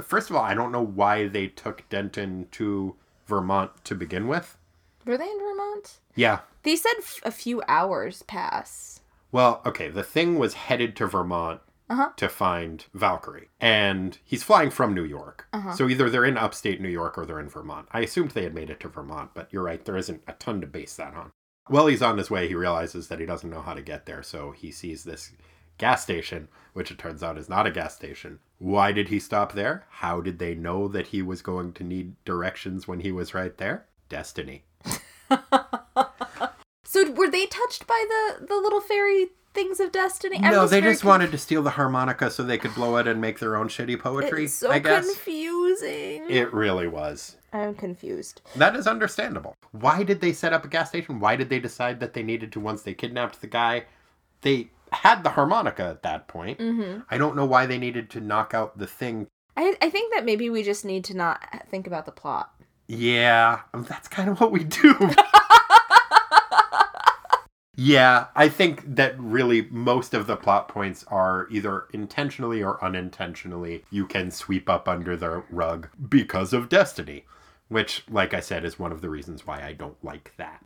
First of all, I don't know why they took Denton to Vermont to begin with. Were they in Vermont? Yeah. They said f- a few hours pass. Well, okay, the thing was headed to Vermont Uh-huh. to find Valkyrie. And he's flying from New York. Uh-huh. So either they're in upstate New York or they're in Vermont. I assumed they had made it to Vermont, but you're right, there isn't a ton to base that on. While he's on his way, he realizes that he doesn't know how to get there, so he sees this gas station, which it turns out is not a gas station. Why did he stop there? How did they know that he was going to need directions when he was right there? Destiny. So were they touched by the the little fairy things of destiny? I'm no, they very just wanted to steal the harmonica so they could blow it and make their own shitty poetry. It's so I guess confusing. it really was. I'm confused. That is understandable. Why did they set up a gas station? Why did they decide that they needed to once they kidnapped the guy? They had the harmonica at that point. hmm I don't know why they needed to knock out the thing. I I think that maybe we just need to not think about the plot. Yeah, that's kind of what we do. yeah, I think that really most of the plot points are either intentionally or unintentionally you can sweep up under the rug because of destiny, which, like I said, is one of the reasons why I don't like that.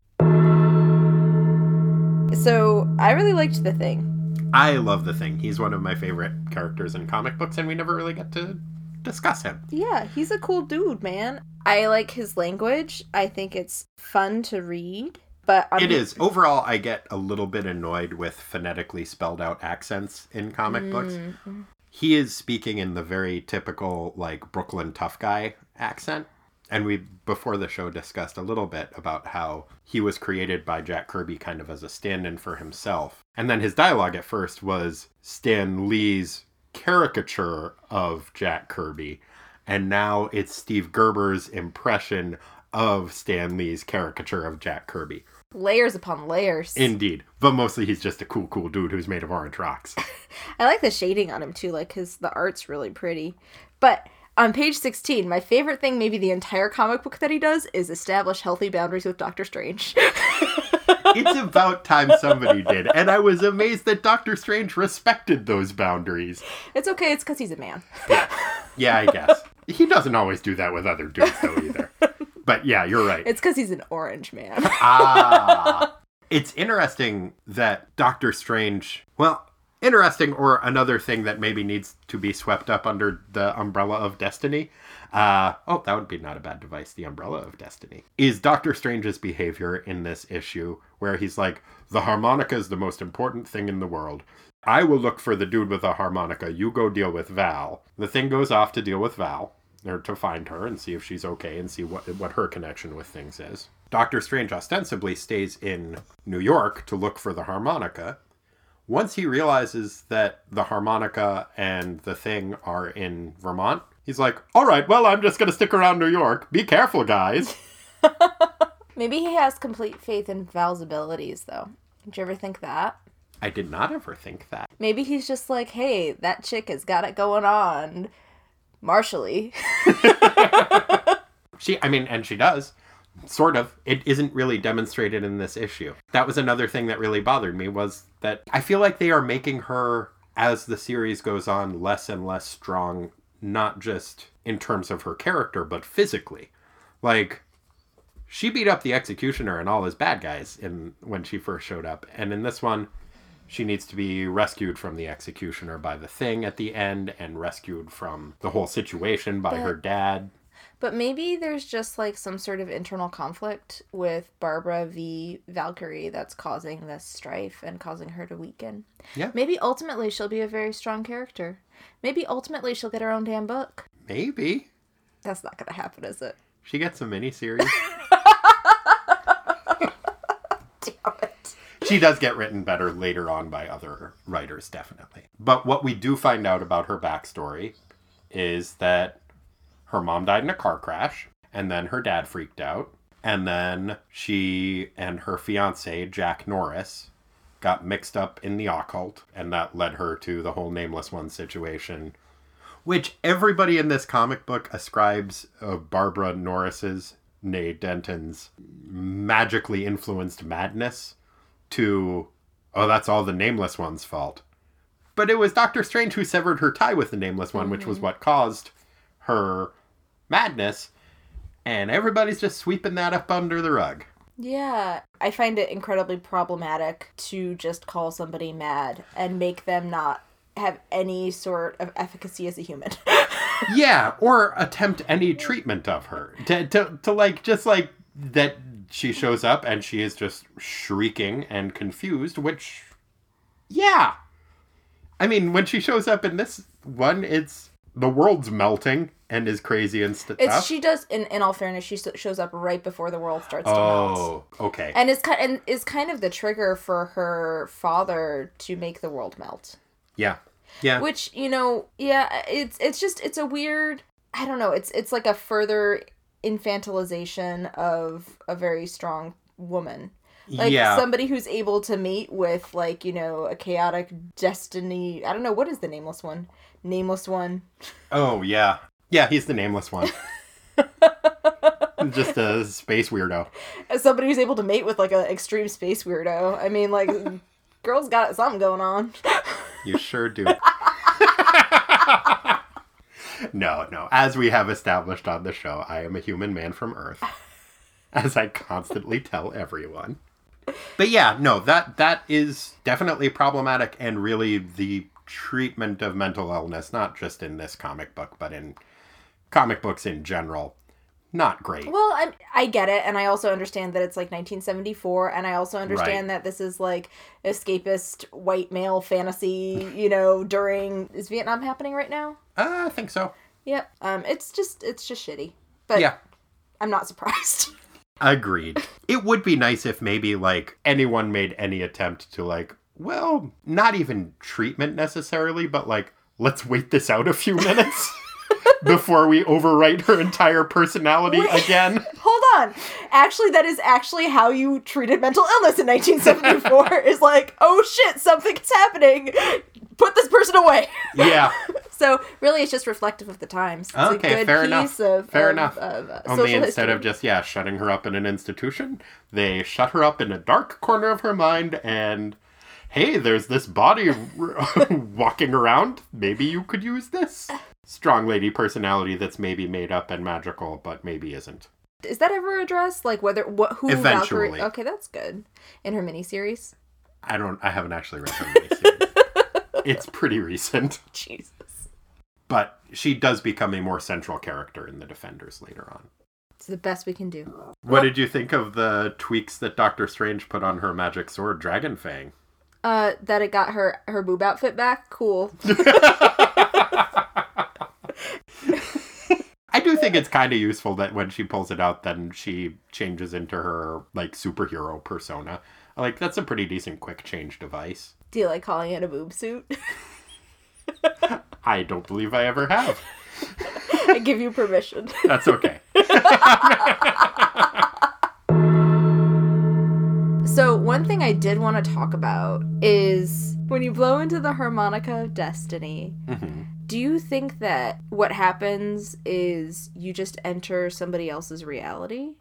So I really liked the thing. I love the thing. He's one of my favorite characters in comic books, and we never really get to discuss him. Yeah, he's a cool dude, man. I like his language. I think it's fun to read. But I'm, It is. Overall, I get a little bit annoyed with phonetically spelled out accents in comic books. Mm-hmm. He is speaking in the very typical, like, Brooklyn tough guy accent. And we, before the show, discussed a little bit about how he was created by Jack Kirby kind of as a stand in for himself. And then his dialogue at first was Stan Lee's caricature of Jack Kirby. And now it's Steve Gerber's impression of Stan Lee's caricature of Jack Kirby. Layers upon layers. Indeed. But mostly he's just a cool, cool dude who's made of orange rocks. I like the shading on him too, like his the art's really pretty. But on page 16, my favorite thing, maybe the entire comic book that he does, is establish healthy boundaries with Doctor Strange. it's about time somebody did. And I was amazed that Doctor Strange respected those boundaries. it's okay, it's because he's a man. Yeah, I guess. He doesn't always do that with other dudes, though, either. But yeah, you're right. It's because he's an orange man. Ah. It's interesting that Doctor Strange, well, interesting or another thing that maybe needs to be swept up under the umbrella of destiny. Uh, oh, that would be not a bad device, the umbrella of destiny. Is Doctor Strange's behavior in this issue where he's like, the harmonica is the most important thing in the world. I will look for the dude with the harmonica. You go deal with Val. The thing goes off to deal with Val, or to find her and see if she's okay and see what what her connection with things is. Doctor Strange ostensibly stays in New York to look for the harmonica. Once he realizes that the harmonica and the thing are in Vermont, he's like, "All right, well, I'm just going to stick around New York. Be careful, guys." Maybe he has complete faith in Val's abilities, though. Did you ever think that? I did not ever think that. Maybe he's just like, hey, that chick has got it going on. Marshally. She, I mean, and she does. Sort of. It isn't really demonstrated in this issue. That was another thing that really bothered me was that I feel like they are making her, as the series goes on, less and less strong, not just in terms of her character, but physically. Like, she beat up the executioner and all his bad guys in when she first showed up. And in this one, she needs to be rescued from the executioner by the thing at the end and rescued from the whole situation by her dad. But maybe there's just like some sort of internal conflict with Barbara v. Valkyrie that's causing this strife and causing her to weaken. Yeah. Maybe ultimately she'll be a very strong character. Maybe ultimately she'll get her own damn book. Maybe. That's not gonna happen, is it? She gets a miniseries. Damn. She does get written better later on by other writers, definitely. But what we do find out about her backstory is that her mom died in a car crash, and then her dad freaked out, and then she and her fiance, Jack Norris, got mixed up in the occult, and that led her to the whole Nameless One situation, which everybody in this comic book ascribes Barbara Norris's, nay Denton's, magically influenced madness to, oh, that's all the Nameless One's fault. But it was Doctor Strange who severed her tie with the Nameless One, which was mm-hmm. what caused her madness, and everybody's just sweeping that up under the rug. Yeah, I find it incredibly problematic to just call somebody mad and make them not have any sort of efficacy as a human. yeah, or attempt any treatment of her. To, to, to like, just like that she shows up and she is just shrieking and confused, which, yeah. I mean, when she shows up in this one, it's the world's melting and is crazy and stuff. It's she does. In in all fairness, she shows up right before the world starts to melt, Oh, okay. and is kind and is kind of the trigger for her father to make the world melt. yeah. Yeah. Which you know, yeah, it's it's just it's a weird. I don't know. It's it's like a further infantilization of a very strong woman. Like yeah. somebody who's able to mate with like you know a chaotic destiny. I don't know what is the nameless one. Nameless one. Oh, yeah. Yeah, he's the nameless one. Just a space weirdo. As somebody who's able to mate with like an extreme space weirdo. I mean, like, girl's got something going on. You sure do. no, no. As we have established on the show, I am a human man from Earth. As I constantly tell everyone. but yeah, no, that that is definitely problematic and really the treatment of mental illness, not just in this comic book, but in comic books in general, not great. Well, I I get it, and I also understand that it's like 1974, and I also understand that this is like escapist white male fantasy. You know, during is Vietnam happening right now? Uh, I think so. Yep. Um, it's just it's just shitty, but Yeah. I'm not surprised. Agreed. it would be nice if maybe like anyone made any attempt to like, well, not even treatment necessarily, but like let's wait this out a few minutes before we overwrite her entire personality Wait. again. Hold on. Actually, that is actually how you treated mental illness in 1974. is like, oh shit, something's happening. Put this person away. Yeah. So really, it's just reflective of the times. It's Okay, a good fair piece enough. of Fair of- enough. Of, uh, Only instead history. of just yeah shutting her up in an institution, they shut her up in a dark corner of her mind and. Hey, there's this body walking around. Maybe you could use this. Strong lady personality that's maybe made up and magical, but maybe isn't. is that ever addressed? Like whether what who Eventually. Valkyrie? Okay, that's good. In her miniseries. I don't. I haven't actually read her miniseries. it's pretty recent, Jesus. But she does become a more central character in the Defenders later on. It's the best we can do. What did you think of the tweaks that Doctor Strange put on her magic sword, Dragon Fang? Uh, that it got her her boob outfit back. Cool. I do think it's kind of useful that when she pulls it out, then she changes into her like superhero persona. Like that's a pretty decent quick change device. Do you like calling it a boob suit? I don't believe I ever have. I give you permission. That's okay. So, one thing I did want to talk about is when you blow into the harmonica of destiny, Mhm. do you think that what happens is you just enter somebody else's reality?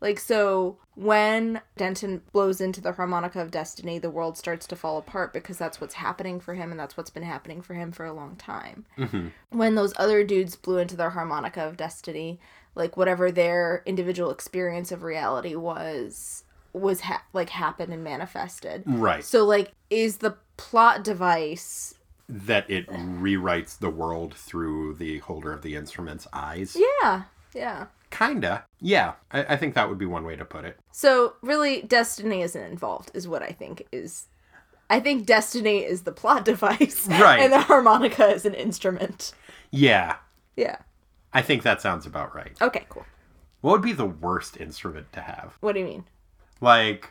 Like, so when Denton blows into the harmonica of destiny, the world starts to fall apart because that's what's happening for him and that's what's been happening for him for a long time. Mhm. When those other dudes blew into their harmonica of destiny, like whatever their individual experience of reality was, was ha- like happened and manifested. Right. So, like, is the plot device That it rewrites the world through the holder of the instrument's eyes. Yeah, yeah. Kinda. Yeah. I, I think that would be one way to put it. So really, destiny isn't involved, is what I think is. I think destiny is the plot device, Right. And the harmonica is an instrument. Yeah. Yeah. I think that sounds about right. Okay. Cool. What would be the worst instrument to have? What do you mean? Like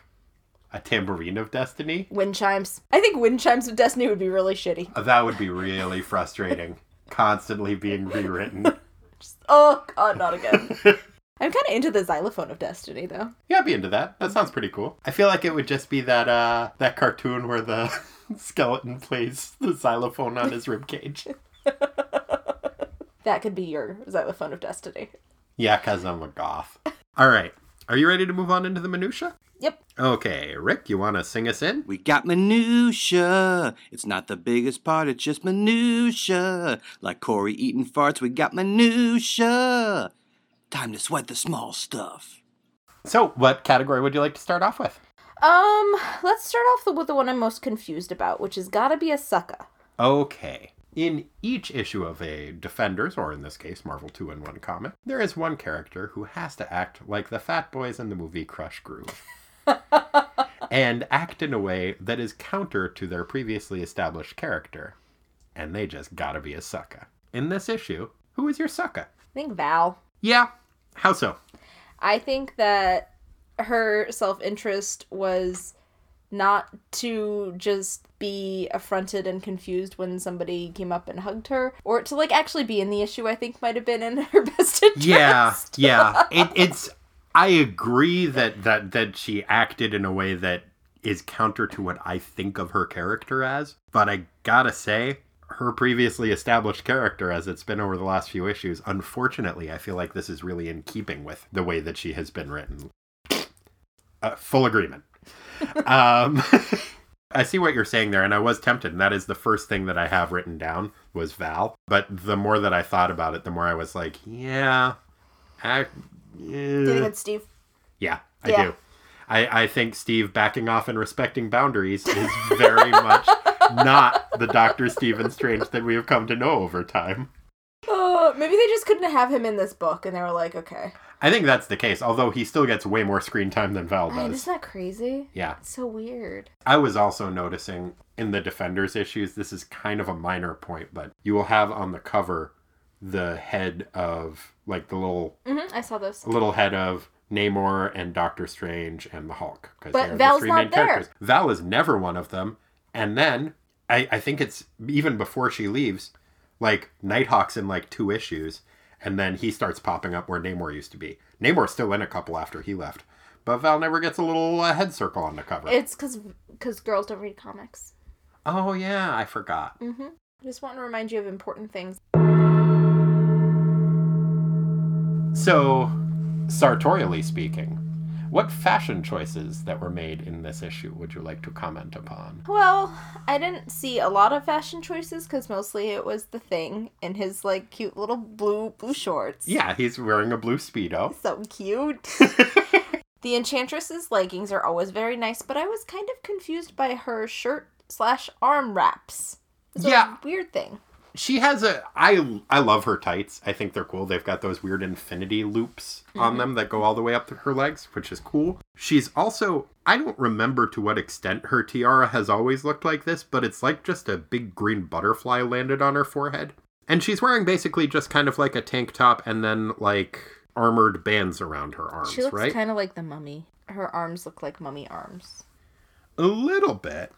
a tambourine of destiny? Wind chimes. I think wind chimes of destiny would be really shitty. That would be really frustrating. Constantly being rewritten. Oh God, not again. I'm kind of into the xylophone of destiny, though. Yeah, I'd be into that. That sounds pretty cool. I feel like it would just be that uh that cartoon where the skeleton plays the xylophone on his rib cage. That could be your xylophone of destiny. Yeah, cause I'm a goth. All right, are you ready to move on into the minutia? Yep. Okay, Rick, you want to sing us in? We got minutia. It's not the biggest part, it's just minutia. Like Corey eating farts, we got minutia. Time to sweat the small stuff. So, what category would you like to start off with? Um, let's start off with the one I'm most confused about, which is gotta be a sucker. Okay. In each issue of a Defenders, or in this case, Marvel 2 in 1 comic, there is one character who has to act like the fat boys in the movie Krush Groove. and act in a way that is counter to their previously established character. And they just gotta be a sucker. In this issue, who is your sucker? I think Val. Yeah. How so? I think that her self interest was not to just be affronted and confused when somebody came up and hugged her, or to like actually be in the issue. I think might have been in her best interest. Yeah, yeah. It, it's. I agree that that that she acted in a way that is counter to what I think of her character as. But I gotta say, her previously established character, as it's been over the last few issues, unfortunately, I feel like this is really in keeping with the way that she has been written. Uh, full agreement. um, I see what you're saying there, and I was tempted, and that is the first thing that I have written down was Val. But the more that I thought about it, the more I was like, yeah, I, Do you think yeah, it's Steve? yeah, I Yeah. do. I, I think Steve backing off and respecting boundaries is very much not the Doctor Stephen Strange that we have come to know over time. Oh, maybe they just couldn't have him in this book, and they were like, okay. I think that's the case, although he still gets way more screen time than Val does. isn't that crazy? Yeah. It's so weird. I was also noticing in the Defenders issues, this is kind of a minor point, but you will have on the cover the head of, like, the little hmm I saw this. little head of Namor and Doctor Strange and the Hulk. 'cause But they're Val's not there. Val is never one of them. And then I, I think it's even before she leaves, like Nighthawk's in like two issues, and then he starts popping up where Namor used to be. Namor's still in a couple after he left. But Val never gets a little uh, head circle on the cover. It's because because girls don't read comics. oh yeah, I forgot. Mm-hmm. I just want to remind you of important things. So, sartorially speaking, what fashion choices that were made in this issue would you like to comment upon? Well, I didn't see a lot of fashion choices because mostly it was the thing in his like cute little blue blue shorts. Yeah, he's wearing a blue speedo. so cute. the Enchantress's leggings are always very nice, but I was kind of confused by her shirt slash arm wraps. It's Yeah. a weird thing. She has a I I love her tights. I think they're cool. They've got those weird infinity loops on mm-hmm. them that go all the way up to her legs, which is cool. She's also I don't remember to what extent her tiara has always looked like this, but it's like just a big green butterfly landed on her forehead. And she's wearing basically just kind of like a tank top and then like armored bands around her arms, She looks right? kind of like the mummy. Her arms look like mummy arms. A little bit.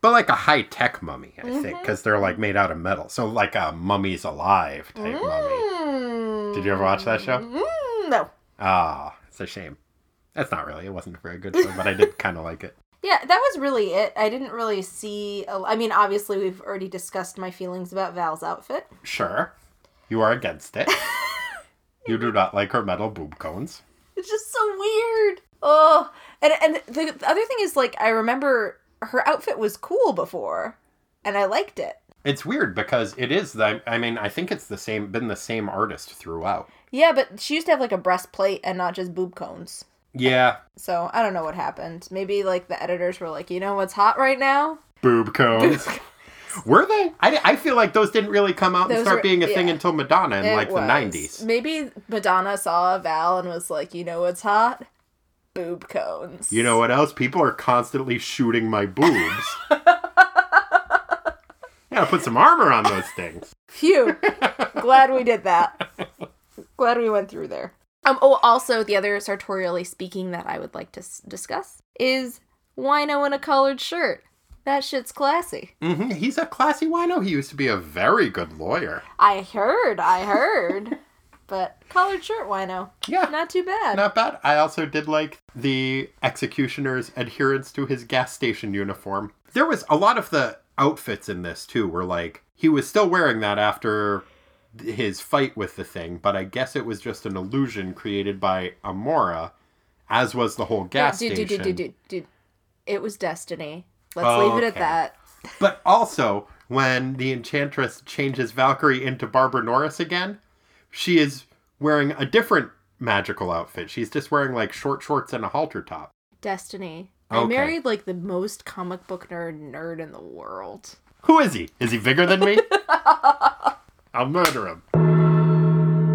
But like a high tech mummy, I Mm-hmm. think, because they're like made out of metal. So like a mummy's alive type mummy. Did you ever watch that show? Mm, no. Ah, it's a shame. That's not really. It wasn't a very good show, but I did kind of like it. Yeah, that was really it. I didn't really see. A, I mean, obviously, we've already discussed my feelings about Val's outfit. Sure. You are against it. you do not like her metal boob cones. It's just so weird. Oh, and and the other thing is like I remember her outfit was cool before, and I liked it. It's weird because it is the I mean, I think it's the same been the same artist throughout. Yeah, but she used to have like a breastplate and not just boob cones. Yeah, So I don't know what happened. Maybe like the editors were like, you know what's hot right now? boob cones. Were they? I, I feel like those didn't really come out and start were- being a thing until Madonna in It like the 90s. Maybe Madonna saw Val and was like, you know what's hot? Boob cones. You know what else? People are constantly shooting my boobs. Gotta put some armor on those things. Phew. Glad we did that. Glad we went through there. Um. Oh, also the other sartorially speaking that I would like to s- discuss is wino in a colored shirt. That shit's classy. Mm-hmm. He's a classy wino. He used to be a very good lawyer. I heard. I heard. But collared shirt wino. Yeah. Not too bad. Not bad. I also did like the executioner's adherence to his gas station uniform. There was a lot of the outfits in this too were like he was still wearing that after his fight with the thing, but I guess it was just an illusion created by Amora, as was the whole gas dude, station. dude, dude, dude, dude, dude. It was destiny. Let's Oh, leave it at that. But also, when the Enchantress changes Valkyrie into Barbara Norris again, she is wearing a different magical outfit. She's just wearing like short shorts and a halter top. Destiny. I married like the most comic book nerd nerd in the world. Who is he? Is he bigger than me? I'll murder him.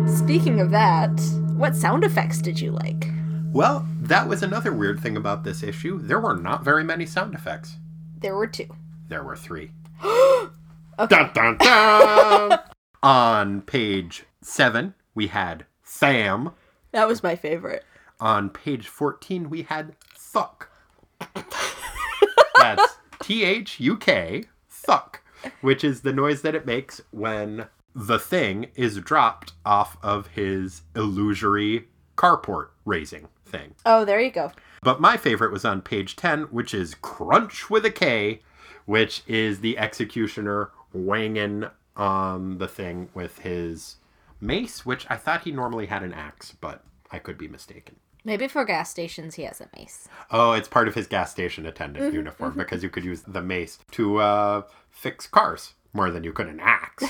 Speaking of that, what sound effects did you like? Well, that was another weird thing about this issue. There were not very many sound effects. There were two. There were three. Okay. Dun, dun, dun! On page seven, we had Tham. That was my favorite. On page 14, we had Thuck. That's T H U K, Thuck, which is the noise that it makes when the thing is dropped off of his illusory carport raising thing. Oh, there you go. But my favorite was on page 10, which is Crunch with a K, which is the executioner wanging on the thing with his mace, which I thought he normally had an axe, but I could be mistaken. Maybe for gas stations he has a mace. Oh, it's part of his gas station attendant uniform because you could use the mace to uh, fix cars more than you could an axe.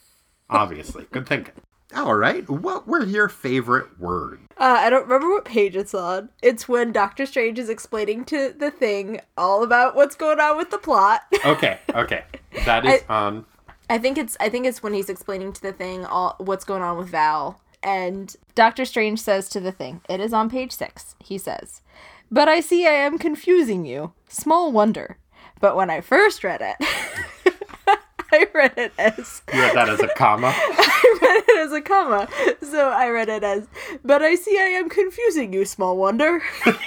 Obviously. Good thinking. All right. What were your favorite words? Uh, I don't remember what page it's on. It's when Doctor Strange is explaining to the thing all about what's going on with the plot. Okay, okay. That is I- on. I think it's I think it's when he's explaining to the thing all what's going on with Val. And Doctor Strange says to the thing, it is on page six. He says, But I see I am confusing you. Small wonder. But when I first read it, I read it as You read that as a comma. I read it as a comma. So I read it as, But I see I am confusing you, small wonder.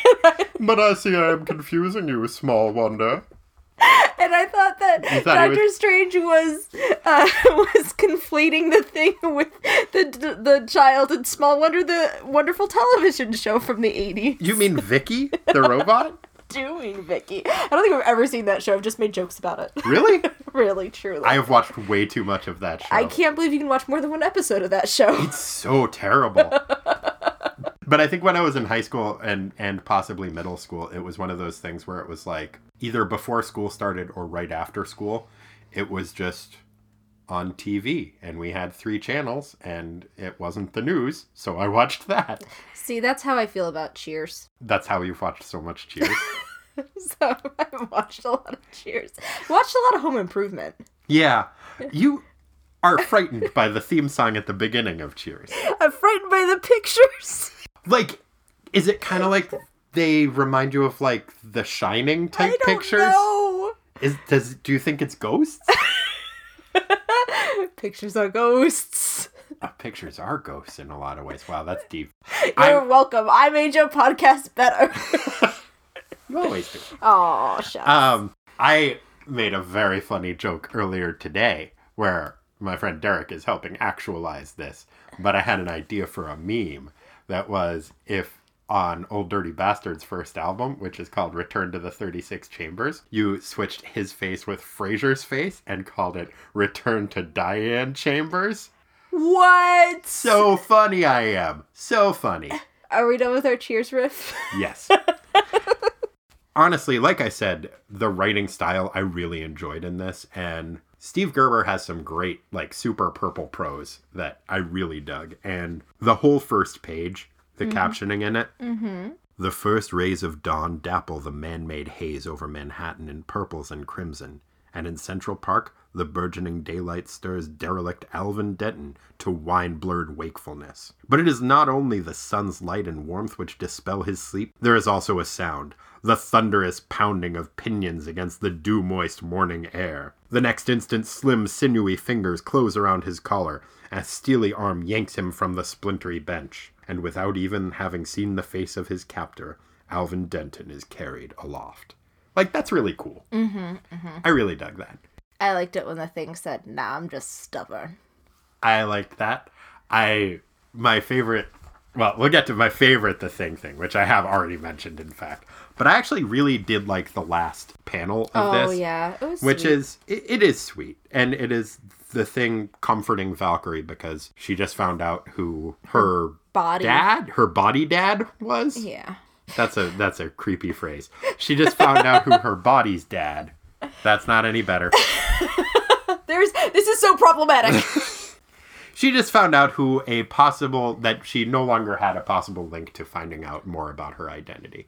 But I see I am confusing you, small wonder. And I thought that thought Doctor was- Strange was uh, was conflating the thing with the the child in Small Wonder, the wonderful television show from the eighties. You mean Vicky, the robot? Doing Vicky. I don't think I've ever seen that show. I've just made jokes about it. Really? really, truly. I have watched way too much of that show. I can't believe you can watch more than one episode of that show. It's so terrible. But I think when I was in high school and and possibly middle school, it was one of those things where it was like either before school started or right after school. It was just on TV and we had three channels and it wasn't the news, so I watched that. See, that's how I feel about Cheers. That's how you've watched so much Cheers. So I've watched a lot of Cheers. Watched a lot of Home Improvement. yeah. You are frightened by the theme song at the beginning of Cheers. I'm frightened by the pictures. Like is it kind of like they remind you of like the shining type I don't pictures? know. Is does do you think it's ghosts? Pictures are ghosts. Uh, pictures are ghosts in a lot of ways. Wow, that's deep. You're I'm- welcome. I made your podcast better. You always do. Oh, shucks. Um, I made a very funny joke earlier today where my friend Derek is helping actualize this, but I had an idea for a meme that was if on Old Dirty Bastard's first album, which is called Return to the 36 Chambers, you switched his face with Frasier's face and called it Return to Diane Chambers. what? So funny I am. So funny. Are we done with our cheers riff? Yes. Honestly, like I said, the writing style I really enjoyed in this, and Steve Gerber has some great, like, super purple prose that I really dug. And the whole first page, the captioning in it, Mm-hmm. the first rays of dawn dapple the man made haze over Manhattan in purples and crimson. And in Central Park, the burgeoning daylight stirs derelict Alvin Denton to wine blurred wakefulness. But it is not only the sun's light and warmth which dispel his sleep, there is also a sound the thunderous pounding of pinions against the dew moist morning air. The next instant, slim, sinewy fingers close around his collar, a steely arm yanks him from the splintery bench, and without even having seen the face of his captor, Alvin Denton is carried aloft. Like, that's really cool. Mm-hmm, I really dug that. I liked it when the thing said, nah, I'm just stubborn. I liked that. I, my favorite, well, we'll get to my favorite The Thing thing, which I have already mentioned, in fact. But I actually really did like the last panel of this. Oh, this. yeah. It was which sweet. is it, it is sweet and it is the thing comforting valkyrie because she just found out who her body. dad her body dad was Yeah. That's a that's a creepy phrase. She just found out who her body's dad. That's not any better. There's this is so problematic. she just found out who a possible that she no longer had a possible link to finding out more about her identity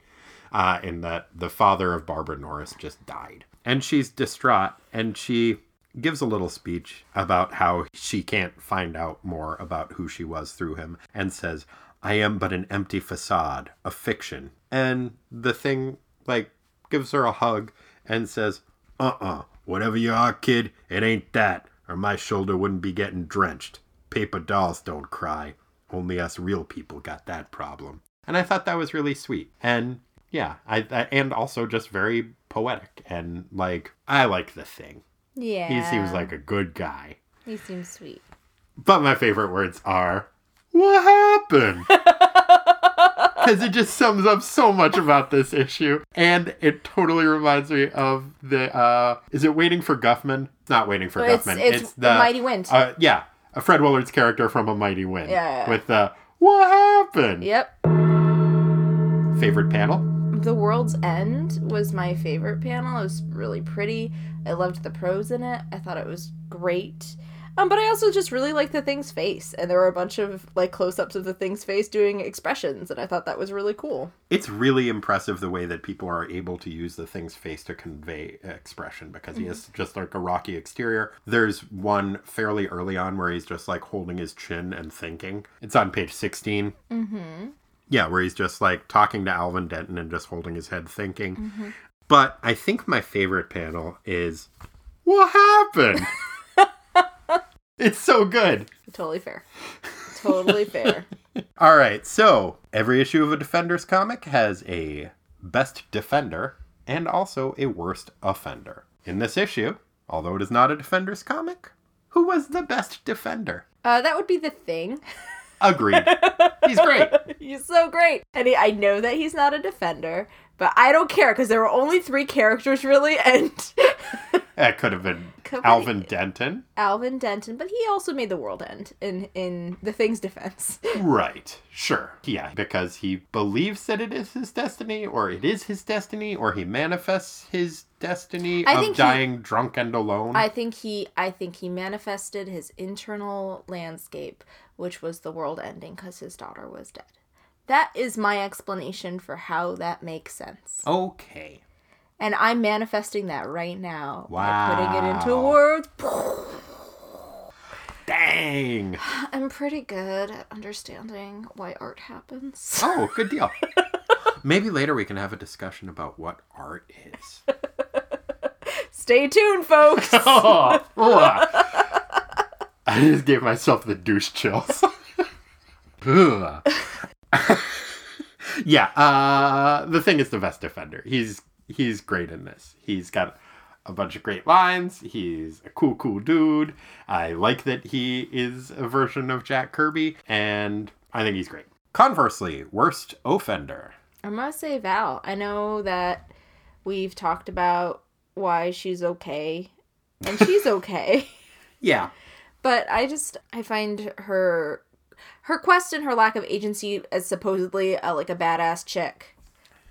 uh, in that the father of barbara norris just died. And she's distraught and she gives a little speech about how she can't find out more about who she was through him and says i am but an empty facade a fiction. And the thing like gives her a hug and says uh-uh whatever you are kid it ain't that or my shoulder wouldn't be getting drenched. Paper dolls don't cry. Only us real people got that problem. And i thought that was really sweet. And yeah I, I and also just very poetic and like i like the thing. Yeah. he seems like a good guy. He seems sweet. but my favorite words are what happened because it just sums up so much about this issue and it totally reminds me of the uh is it waiting for guffman it's not waiting for It's- guffman it's The Mighty Wind. uh, yeah a fred willard's character from a mighty wind Yeah, with the what happened Yep. favorite panel The World's End was my favorite panel. It was really pretty. I loved the prose in it. I thought it was great. Um, but I also just really like the thing's face, and there were a bunch of like close-ups of the thing's face doing expressions, and I thought that was really cool. It's really impressive the way that people are able to use the thing's face to convey expression because he has just like a rocky exterior. There's one fairly early on where he's just like holding his chin and thinking. It's on page 16. Mm-hmm. Yeah, where he's just like talking to Alvin Denton and just holding his head thinking. But I think my favorite panel is what happened? it's so good. Totally fair. Totally fair. All right, so every issue of a Defenders comic has a best defender and also a worst offender. In this issue, although it is not a Defenders comic, who was the best defender? Uh, that would be the thing. Agreed. He's great. He's so great. And he, I know that he's not a defender, but I don't care because there were only three characters really, and That could have been Could be- Alvin Denton. Alvin Denton, but he also made the world end in in the thing's defense. Right. Sure. Yeah, because he believes that it is his destiny, or it is his destiny, or he manifests his destiny I of think he- dying drunk and alone. I think he I think he manifested his internal landscape, which was the world ending because his daughter was dead. That is my explanation for how that makes sense. Okay. And I'm manifesting that right now by putting it into words. Dang. I'm pretty good at understanding why art happens. Oh, good deal. Maybe later we can have a discussion about what art is. Stay tuned, folks. oh. I just gave myself the douche chills. Yeah, uh, the thing is the best defender. He's he's great in this. He's got a bunch of great lines. He's a cool, cool dude. I like that he is a version of Jack Kirby, and I think he's great. Conversely, worst offender. I must say, Val, I know that we've talked about why she's okay, and she's okay. Yeah, but I just I find her her quest and her lack of agency as supposedly like a badass chick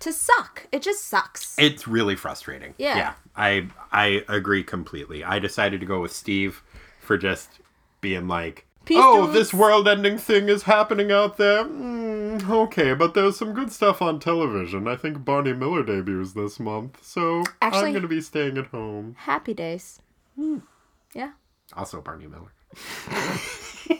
to suck. It just sucks. It's really frustrating. Yeah. Yeah. I I agree completely. I decided to go with Steve for just being like, Peace, oh, dudes. this world ending thing is happening out there. Mm, okay, but there's some good stuff on television. I think Barney Miller debuts this month, so Actually- I'm going to be staying at home. Happy days. Yeah. also Barney Miller.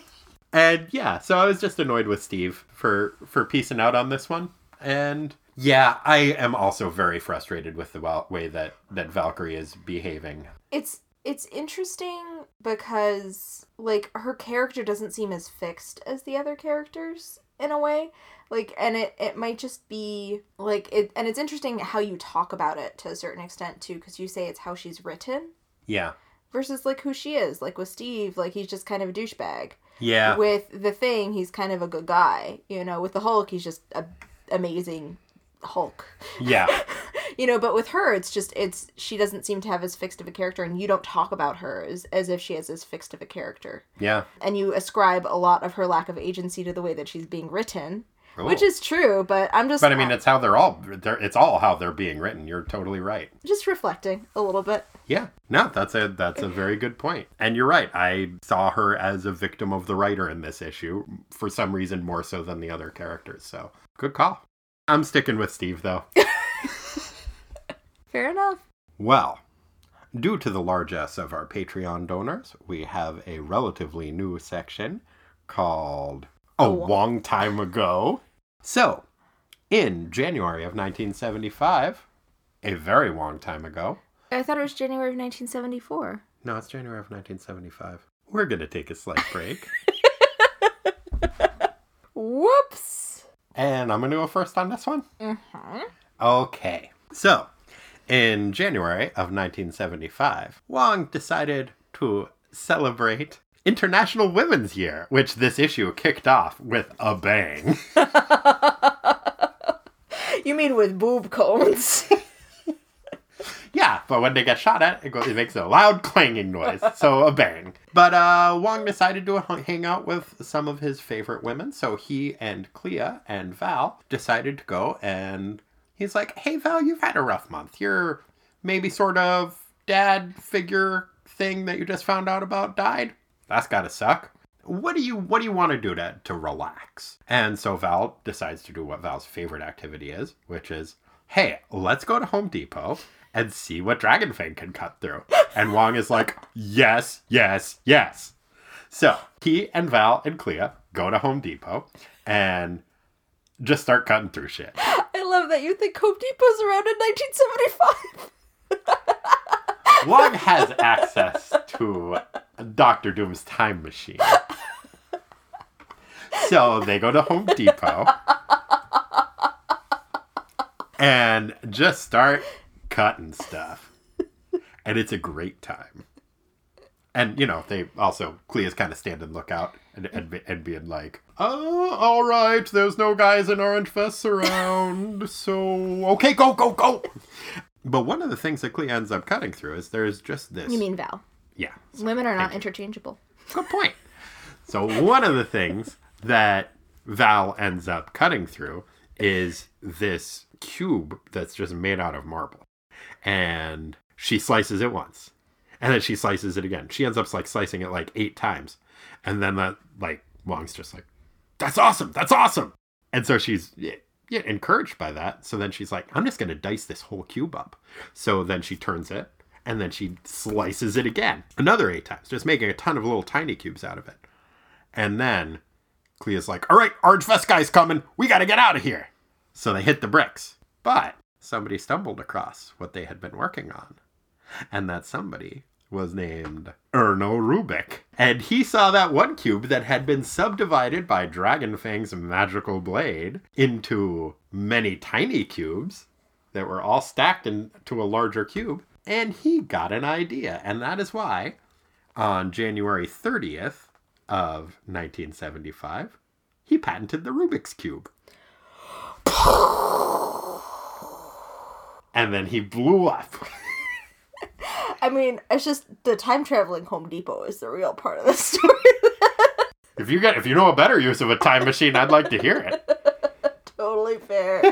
and yeah, so I was just annoyed with Steve for for piecing out on this one. And yeah, I am also very frustrated with the way that that Valkyrie is behaving. It's it's interesting because like her character doesn't seem as fixed as the other characters in a way like and it it might just be like it and it's interesting how you talk about it to a certain extent too because you say it's how she's written Yeah. versus like who she is like with steve like he's just kind of a douchebag Yeah. with the thing he's kind of a good guy you know with the hulk he's just a amazing hulk Yeah. you know but with her it's just it's she doesn't seem to have as fixed of a character and you don't talk about her as, as if she has as fixed of a character Yeah. and you ascribe a lot of her lack of agency to the way that she's being written which Oh. is true but i'm just But I mean, it's how they're all. They're, it's all how they're being written. You're totally right. just reflecting a little bit Yeah. No, that's a that's a very good point. And you're right. I saw her as a victim of the writer in this issue for some reason more so than the other characters. So good call. I'm sticking with Steve though. fair enough well, due to the largesse of our Patreon donors, we have a relatively new section called A Long Time Ago. So, in January of 1975, a very long time ago, i thought it was january of 1974 No, it's January of 1975. We're going to take a slight break. whoops and I'm going to go first on this one. Mm-hmm. Okay. So, in January of 1975, Wong decided to celebrate International Women's Year, which this issue kicked off with a bang. you mean with boob cones Yeah, but when they get shot at, it, goes, it makes a loud clanging noise, so a bang. But uh, Wong decided to hang out with some of his favorite women, so he and Clea and Val decided to go and he's like, "Hey Val, you've had a rough month. Your maybe sort of dad figure thing that you just found out about died. That's gotta suck. What do you what do you want to do to to relax? And so Val decides to do what Val's favorite activity is, which is, hey, let's go to Home Depot and see what Dragonfang can cut through. And Wong is like, yes, yes, yes. So he and Val and Clea go to Home Depot and just start cutting through shit. I love that you think Home Depot's around in 1975. Wong has access to Doctor Doom's time machine. So they go to Home Depot and just start cutting stuff. And it's a great time. And, you know, they also, Clea's kind of standing lookout and, and, and being like, oh, all right, there's no guys in orange vests around, so okay, go, go, go. But one of the things that Clea ends up cutting through is there's just this. You mean Val? Yeah. Women are not interchangeable. Good point. So one of the things that Val ends up cutting through is this cube that's just made out of marble. And she slices it once. And then she slices it again. She ends up like slicing it like eight times. And then that like Wong's just like, That's awesome. That's awesome. And so she's yeah, encouraged by that. So then she's like, I'm just gonna dice this whole cube up. So then she turns it and then she slices it again. Another eight times, just making a ton of little tiny cubes out of it. And then Clea's like, all right, Orange Fest guy's coming. We got to get out of here. So they hit the bricks. But somebody stumbled across what they had been working on. And that somebody was named Erno Rubik. And he saw that one cube that had been subdivided by Dragonfang's magical blade into many tiny cubes that were all stacked into a larger cube. And he got an idea. And that is why on January 30th of 1975, he patented the Rubik's Cube. and then he blew up. I mean, it's just the time traveling Home Depot is the real part of the story. if you get if you know a better use of a time machine, I'd like to hear it. totally fair.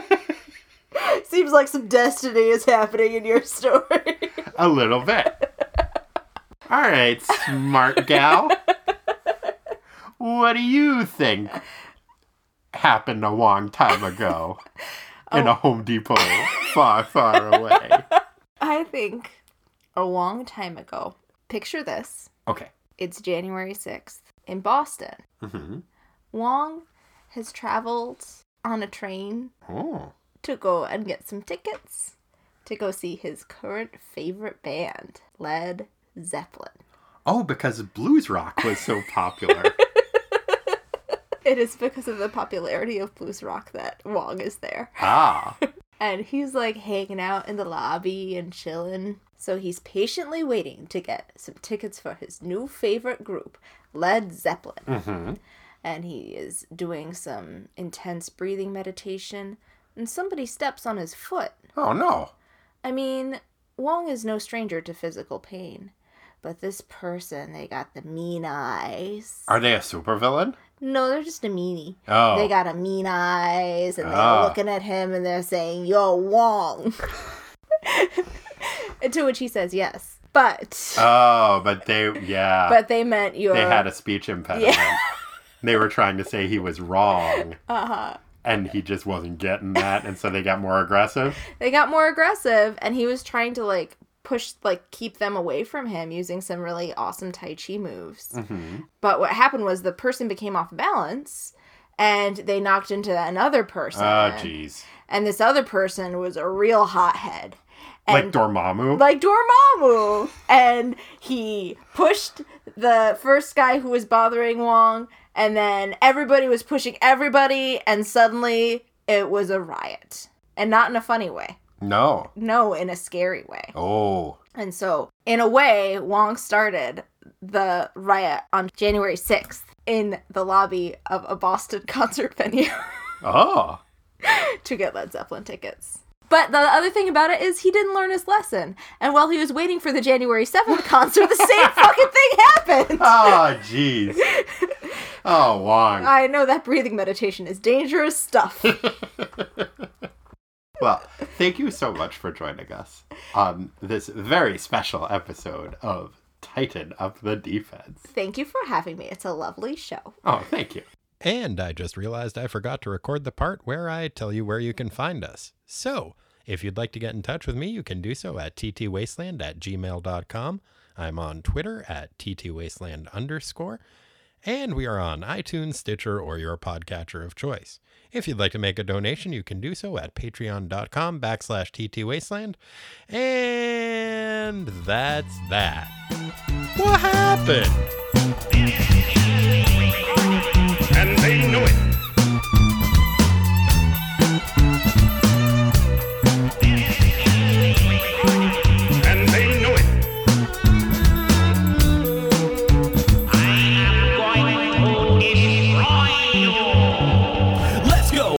Seems like some destiny is happening in your story. A little bit. All right, smart gal. What do you think happened a long time ago in oh. a Home Depot far, far away? I think a long time ago. Picture this. Okay. It's January 6th in Boston. Mm-hmm. Wong has traveled on a train Oh. to go and get some tickets to go see his current favorite band, Led Zeppelin. Oh, because blues rock was so popular. It is because of the popularity of blues rock that Wong is there. ah. And he's like hanging out in the lobby and chilling. So he's patiently waiting to get some tickets for his new favorite group, Led Zeppelin. Mm-hmm. And he is doing some intense breathing meditation. And somebody steps on his foot. Oh no. I mean, Wong is no stranger to physical pain. But this person, they got the mean eyes. Are they a supervillain? No, they're just a meanie. Oh. They got a mean eyes, and they're Ah. looking at him, and they're saying, "Yo, Wong." To which he says yes, but Oh, but they yeah. but they meant you're. they had a speech impediment. They were trying to say he was wrong. uh-huh. And he just wasn't getting that, and so they got more aggressive. They got more aggressive, and he was trying to like push, like keep them away from him using some really awesome Tai Chi moves. Mm-hmm. But what happened was the person became off balance, and they knocked into another person. Oh, jeez. and this other person was a real hothead. Like And Dormammu. like Dormammu. And he pushed the first guy who was bothering Wong, and then everybody was pushing everybody, and suddenly it was a riot. And not in a funny way. no. No, in a scary way. Oh. And so, in a way, Wong started the riot on January 6th in the lobby of a Boston concert venue Oh. Ah. to get Led Zeppelin tickets. But the other thing about it is he didn't learn his lesson. And while he was waiting for the January 7th concert, the same fucking thing happened. Oh, jeez. Ah, oh, Wong. I know that breathing meditation is dangerous stuff. Well, thank you so much for joining us on this very special episode of Titan Up the Defense. Thank you for having me. It's a lovely show. Oh, thank you. And I just realized I forgot to record the part where I tell you where you can find us. So, if you'd like to get in touch with me, you can do so at ttwasteland at gmail.com. I'm on Twitter at ttwasteland underscore. And we are on iTunes, Stitcher, or your podcatcher of choice. If you'd like to make a donation, you can do so at patreon.com backslash ttwasteland. And that's that. What happened? And they know it. And they knew it. I am quite you. Let's go.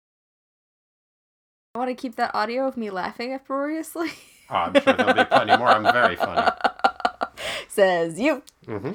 I want to keep that audio of me laughing uproariously. Oh, I'm sure there'll be plenty more. I'm very funny. Says you. Mm-hmm.